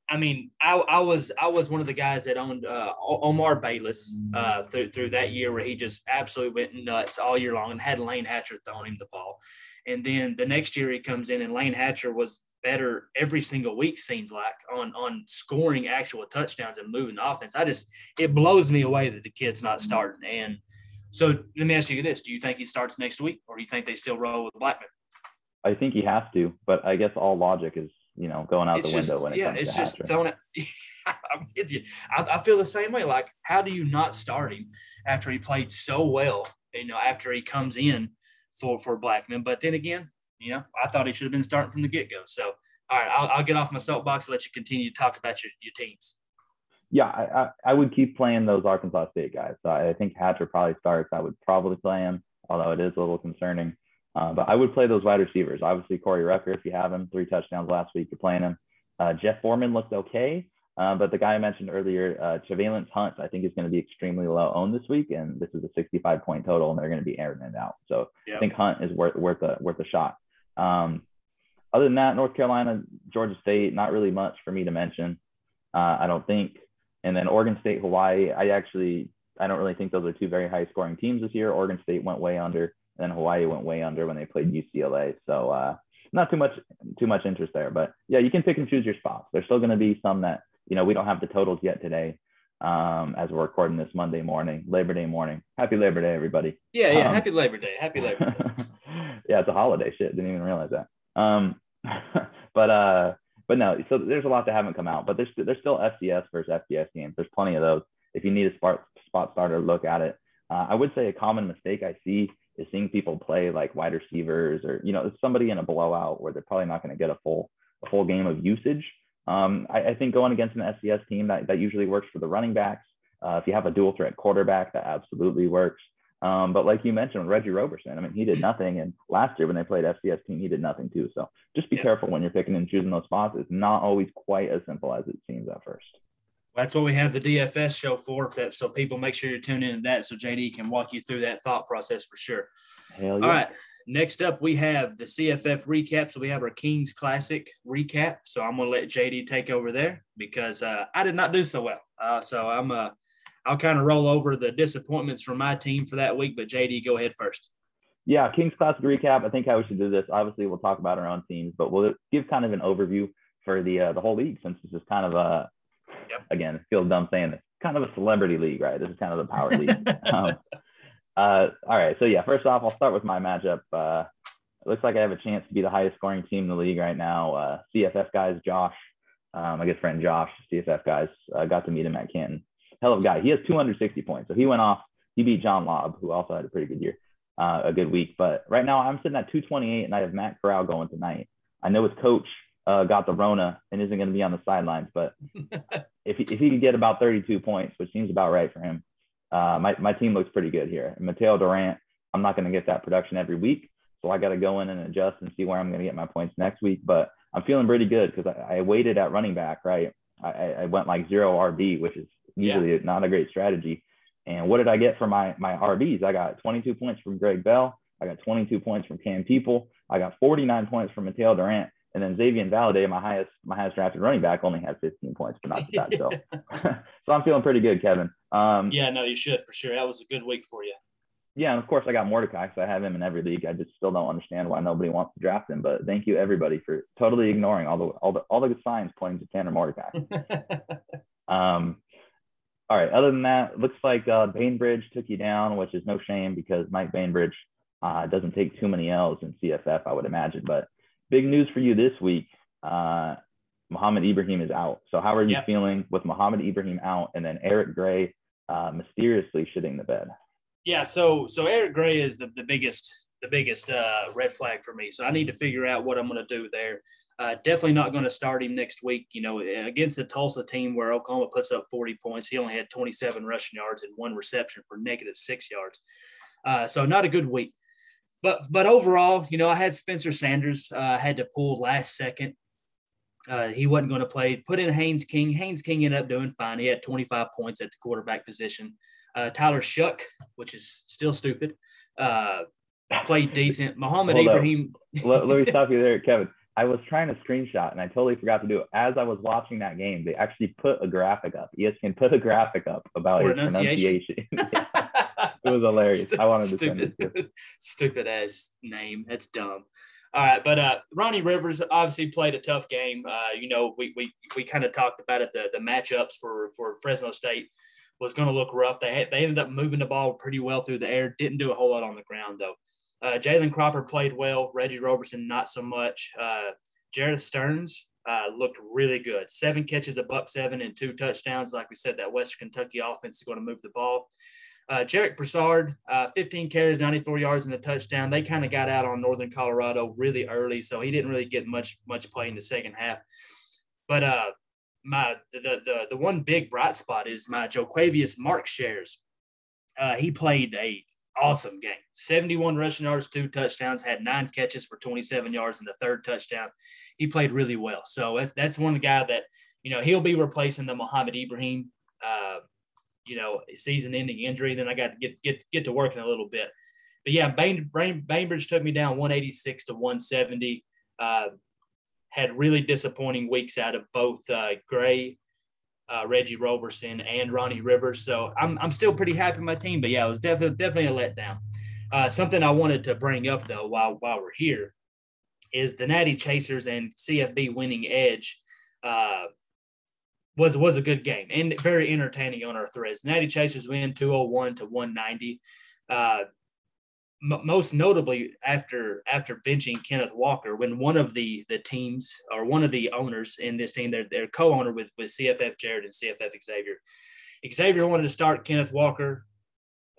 I mean, I, I was I was one of the guys that owned uh, Omar Bayless uh, through through that year where he just absolutely went nuts all year long and had Layne Hatcher throwing him the ball, and then the next year he comes in and Layne Hatcher was better every single week seems like on on scoring actual touchdowns and moving the offense. I just it blows me away that the kid's not mm-hmm. starting. And so let me ask you this: Do you think he starts next week, or do you think they still roll with Blackman? I think he has to, but I guess all logic is you know going out it's the just, window when it yeah, comes it's to just throwing it. I'm with you. I, I feel the same way. Like, how do you not start him after he played so well? You know, after he comes in for for Blackman, but then again, you know, I thought he should have been starting from the get go. So, all right, I'll, I'll get off my soapbox and let you continue to talk about your, your teams. Yeah, I, I, I would keep playing those Arkansas State guys. So I think Hatcher probably starts. I would probably play him, although it is a little concerning. Uh, but I would play those wide receivers. Obviously, Corey Rucker, if you have him, three touchdowns last week, you're playing him. Uh, Jeff Foreman looked okay, uh, but the guy I mentioned earlier, uh, Hunt, I think is going to be extremely low owned this week, and this is a 65 point total, and they're going to be airing it out. So yep. I think Hunt is worth worth a worth a shot. Um, other than that, North Carolina, Georgia State, not really much for me to mention. Uh, I don't think. And then Oregon State, Hawaii. I actually I don't really think those are two very high scoring teams this year. Oregon State went way under, and Hawaii went way under when they played UCLA. So uh, not too much too much interest there. But yeah, you can pick and choose your spots. There's still going to be some that you know we don't have the totals yet today. Um, as we're recording this Monday morning, Labor Day morning. Happy Labor Day, everybody. Yeah, yeah. Um, happy Labor Day. Happy Labor Day. yeah, it's a holiday. Shit, didn't even realize that. Um, but uh, but no, so there's a lot that haven't come out, but there's there's still FCS versus FBS games. There's plenty of those. If you need a spot spot starter, look at it. Uh, I would say a common mistake I see is seeing people play like wide receivers or you know somebody in a blowout where they're probably not going to get a full a full game of usage. Um, I, I, think going against an FCS team that, that usually works for the running backs. Uh, if you have a dual threat quarterback, that absolutely works. Um, but like you mentioned, Reggie Roberson, I mean, he did nothing. And last year when they played FCS team, he did nothing too. So just be yeah. careful when you're picking and choosing those spots. It's not always quite as simple as it seems at first. That's what we have the DFS show for. So people make sure you tune into that so JD can walk you through that thought process for sure. Hell yeah. All right. Next up, we have the CFF recap. So we have our Kings Classic recap. So I'm going to let JD take over there because uh, I did not do so well. Uh, so I'm uh, I'll kind of roll over the disappointments from my team for that week. But JD, go ahead first. Yeah, Kings Classic recap. I think how we should do this. Obviously, we'll talk about our own teams, but we'll give kind of an overview for the uh, the whole league since this is kind of a yep. again, feels dumb saying this, kind of a celebrity league, right? This is kind of the power league. um, uh, all right, so yeah, first off, I'll start with my matchup. Uh, it looks like I have a chance to be the highest scoring team in the league right now. Uh, CFF guys, Josh, um, my good friend Josh, CFF guys, uh, got to meet him at Canton. Hell of a guy. He has 260 points, so he went off. He beat John Lobb, who also had a pretty good year, uh, a good week. But right now, I'm sitting at 228, and I have Matt Corral going tonight. I know his coach uh, got the Rona and isn't going to be on the sidelines. But if he, if he could get about 32 points, which seems about right for him, uh, my my team looks pretty good here. Mateo Durant, I'm not going to get that production every week, so I got to go in and adjust and see where I'm going to get my points next week. But I'm feeling pretty good because I, I, waited at running back, right? I, I went like zero RB, which is usually yeah. not a great strategy. And what did I get for my my RBs? I got 22 points from Greg Bell. I got 22 points from Cam People. I got 49 points from Mateo Durant. And then Xavier Valladay, my highest my highest drafted running back, only had 15 points, but not bad. So, so I'm feeling pretty good, Kevin. Um, yeah, no, you should for sure. That was a good week for you. Yeah, and of course I got Mordecai, so I have him in every league. I just still don't understand why nobody wants to draft him. But thank you everybody for totally ignoring all the all the all the signs pointing to Tanner Mordecai. um, all right. Other than that, looks like uh, Bainbridge took you down, which is no shame because Mike Bainbridge uh, doesn't take too many L's in CFF, I would imagine. But big news for you this week. Uh, Mohamed Ibrahim is out. So how are you yep. feeling with Mohamed Ibrahim out and then Eric Gray uh, mysteriously shitting the bed? Yeah. So so Eric Gray is the, the biggest the biggest uh, red flag for me. So I need to figure out what I'm going to do there. Uh, definitely not going to start him next week. You know, against the Tulsa team where Oklahoma puts up 40 points, he only had 27 rushing yards and one reception for negative six yards. Uh, so not a good week but but overall, you know, I had Spencer Sanders. Uh, I had to pull last second. Uh, he wasn't going to play. Put in Haynes King. Haynes King ended up doing fine. He had 25 points at the quarterback position. Uh, Tyler Shough, which is still stupid, uh, played decent. Mohamed Hold Ibrahim. let, let me stop you there, Kevin. I was trying to screenshot and I totally forgot to do it. As I was watching that game, they actually put a graphic up. ESPN put a graphic up about his pronunciation. it was hilarious. I wanted to stupid, send it. stupid ass name. That's dumb. All right, but uh, Ronnie Rivers obviously played a tough game. Uh, you know, we we, we kind of talked about it. The the matchups for for Fresno State was going to look rough. They had, they ended up moving the ball pretty well through the air. Didn't do a whole lot on the ground though. Uh, Jalen Cropper played well. Reggie Roberson not so much. Uh, Jerreth Sterns uh, looked really good. Seven catches, a buck seven, and two touchdowns. Like we said, that Western Kentucky offense is going to move the ball. Uh, Jarek Broussard, uh, 15 carries, 94 yards, and a touchdown. They kind of got out on Northern Colorado really early, so he didn't really get much much play in the second half. But uh, my the, the the one big bright spot is my Jo'quavious Mark shares. Uh, he played a awesome game. 71 rushing yards, two touchdowns, had nine catches for 27 yards and the third touchdown. He played really well. So that's one guy that, you know, he'll be replacing the Mohamed Ibrahim uh, you know, season-ending injury. Then I got to get get get to working a little bit. But yeah, Bain, Bain, Bainbridge took me down 186 to 170. Uh, had really disappointing weeks out of both uh, Gray, uh, Reggie Roberson, and Ronnie Rivers. So I'm I'm still pretty happy with my team. But yeah, it was definitely definitely a letdown. Uh, something I wanted to bring up though while while we're here is the Natty Chasers and CFB winning edge. Was was a good game and very entertaining on our threads. Natty Chasers win 201 to 190. Uh, most notably after after benching Kenneth Walker, when one of the the teams or one of the owners in this team, they're, they're co-owner with with CFF Jared and CFF Xavier. Xavier wanted to start Kenneth Walker.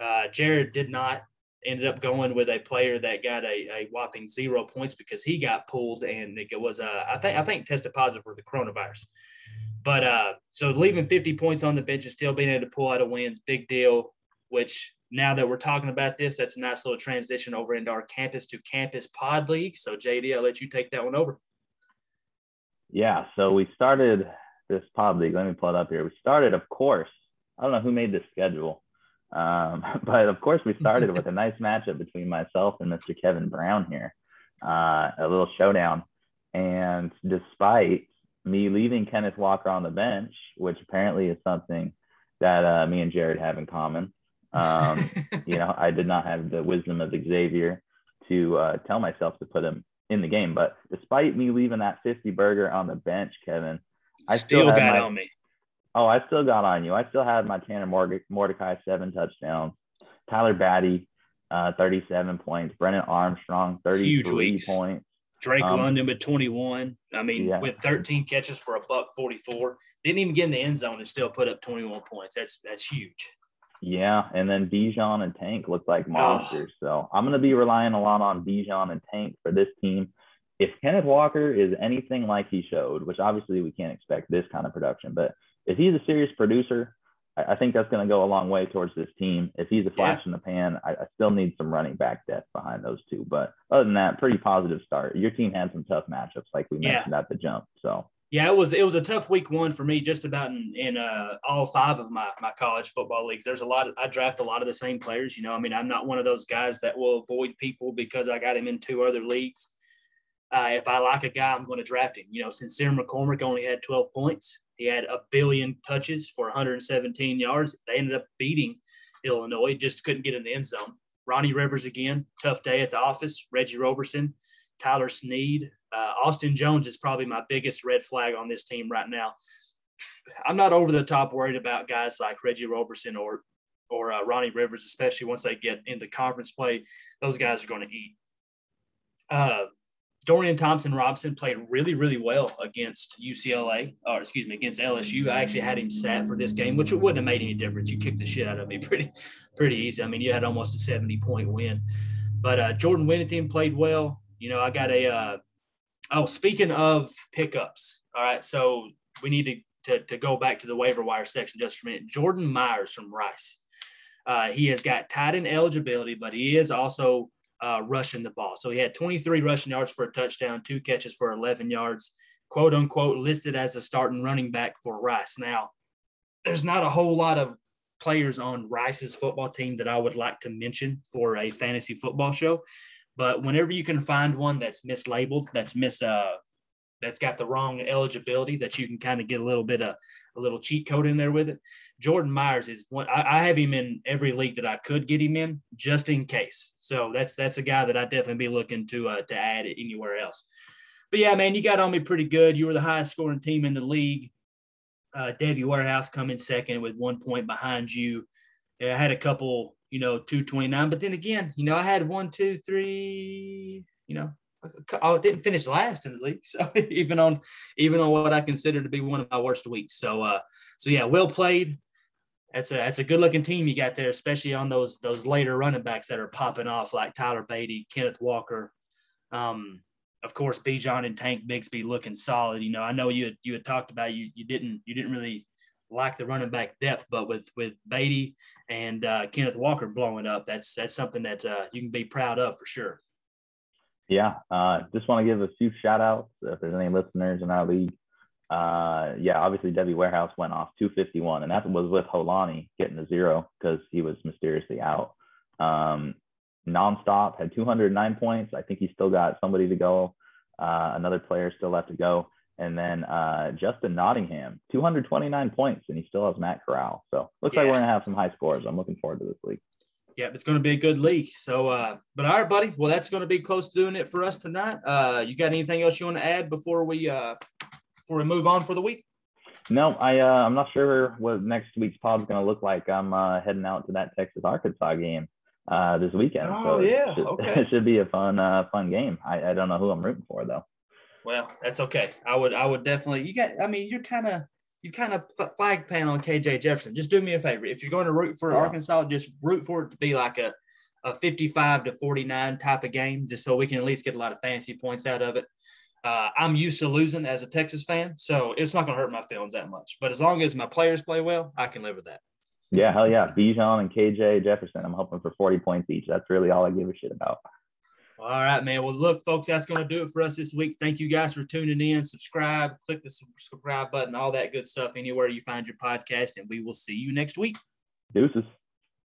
Uh, Jared did not. Ended up going with a player that got a, a whopping zero points because he got pulled and it was uh, I think I think tested positive for the coronavirus. But uh, so leaving 50 points on the bench and still being able to pull out a win, big deal. Which now that we're talking about this, that's a nice little transition over into our campus to campus pod league. So JD, I'll let you take that one over. Yeah, so we started this pod league. Let me pull it up here. We started, of course. I don't know who made this schedule, um, but of course we started with a nice matchup between myself and Mr. Kevin Brown here, uh, a little showdown. And despite me leaving Kenneth Walker on the bench, which apparently is something that uh, me and Jared have in common, um, you know, I did not have the wisdom of Xavier to uh, tell myself to put him in the game. But despite me leaving that 50 burger on the bench, Kevin, I still, still got my, on me. Oh, I still got on you. I still had my Tanner Mordecai seven touchdowns, Tyler Badie, uh, 37 points, Brennan Armstrong, 33 points. Drake um, London with 21. I mean, yeah. with 13 catches for a buck 44. Didn't even get in the end zone and still put up 21 points. That's that's huge. Yeah, and then Bijan and Tank look like monsters. Oh. So I'm going to be relying a lot on Bijan and Tank for this team. If Kenneth Walker is anything like he showed, which obviously we can't expect this kind of production, but if he's a serious producer, I, I think that's going to go a long way towards this team. If he's a flash yeah. in the pan, I, I, still need some running back depth behind those two. But other than that, pretty positive start. Your team had some tough matchups, like we mentioned yeah. at the jump. So yeah, it was it was a tough week one for me, just about in, in uh, all five of my my college football leagues. There's a lot. Of, I draft a lot of the same players. You know, I mean, I'm not one of those guys that will avoid people because I got him in two other leagues. Uh, if I like a guy, I'm going to draft him. You know, Sincere McCormick only had 12 points. He had a billion touches for 117 yards. They ended up beating Illinois, just couldn't get in the end zone. Ronnie Rivers again, tough day at the office. Reggie Roberson, Tyler Snead, uh, Austin Jones is probably my biggest red flag on this team right now. I'm not over the top worried about guys like Reggie Roberson or or uh, Ronnie Rivers, especially once they get into conference play. Those guys are going to eat. Uh, Dorian Thompson Robinson played really, really well against UCLA, or excuse me, against LSU. I actually had him sat for this game, which it wouldn't have made any difference. You kicked the shit out of me pretty, pretty easy. I mean, you had almost a 70 point win. But uh, Jordan Whittington played well. You know, I got a. Uh, oh, speaking of pickups, all right. So we need to, to, to go back to the waiver wire section just for a minute. Jordan Myers from Rice. Uh, he has got tight end eligibility, but he is also uh, rushing the ball. So he had 23 rushing yards for a touchdown, two catches for 11 yards, quote unquote, listed as a starting running back for Rice. Now, there's not a whole lot of players on Rice's football team that I would like to mention for a fantasy football show. But whenever you can find one that's mislabeled, that's mis uh, that's got the wrong eligibility, that you can kind of get a little bit of a little cheat code in there with it. Jordan Myers is one. I, I, have him in every league that I could get him in, just in case. So that's that's a guy that I definitely be looking to uh, to add anywhere else. But yeah, man, you got on me pretty good. You were the highest scoring team in the league. Uh, Davey Warehouse coming second with one point behind you. I had a couple, you know, two twenty nine, but then again, you know, I had one, two, three, you know, I didn't finish last in the league. So even on even on what I consider to be one of my worst weeks. So uh so yeah, well played. That's a that's a good looking team you got there, especially on those those later running backs that are popping off like Tyler Badie, Kenneth Walker. Um, of course, Bijan and Tank Bigsby looking solid. You know, I know you had, you had talked about you you didn't you didn't really like the running back depth, but with with Badie and uh, Kenneth Walker blowing up, that's that's something that uh, you can be proud of for sure. Yeah, uh, just want to give a few shout outs if there's any listeners in our league. Uh, yeah, obviously Debbie Warehouse went off 251, and that was with Holani getting a zero because he was mysteriously out. Um, nonstop had 209 points. I think he still got somebody to go. Uh, another player still left to go. And then uh, Justin Nottingham, 229 points, and he still has Matt Corral. So looks yeah. like we're gonna have some high scores. I'm looking forward to this league. Yeah, it's going to be a good league. So, uh, but all right, buddy. Well, that's going to be close to doing it for us tonight. Uh, you got anything else you want to add before we uh, before we move on for the week? No, I uh, I'm not sure what next week's pod is going to look like. I'm uh, heading out to that Texas Arkansas game uh, this weekend. Oh, so it yeah, should, okay. it should be a fun uh, fun game. I, I don't know who I'm rooting for though. Well, that's okay. I would I would definitely. You got. I mean, you're kind of you kind of flag pan on KJ Jefferson. Just do me a favor. If you're going to root for Yeah. Arkansas, just root for it to be like a a 55 to 49 type of game, just so we can at least get a lot of fantasy points out of it. Uh, I'm used to losing as a Texas fan, so it's not going to hurt my feelings that much. But as long as my players play well, I can live with that. Yeah, hell yeah. Bijan and KJ Jefferson. I'm hoping for 40 points each. That's really all I give a shit about. All right, man. Well, look, folks, that's going to do it for us this week. Thank you guys for tuning in. Subscribe, click the subscribe button, all that good stuff anywhere you find your podcast, and we will see you next week. Deuces.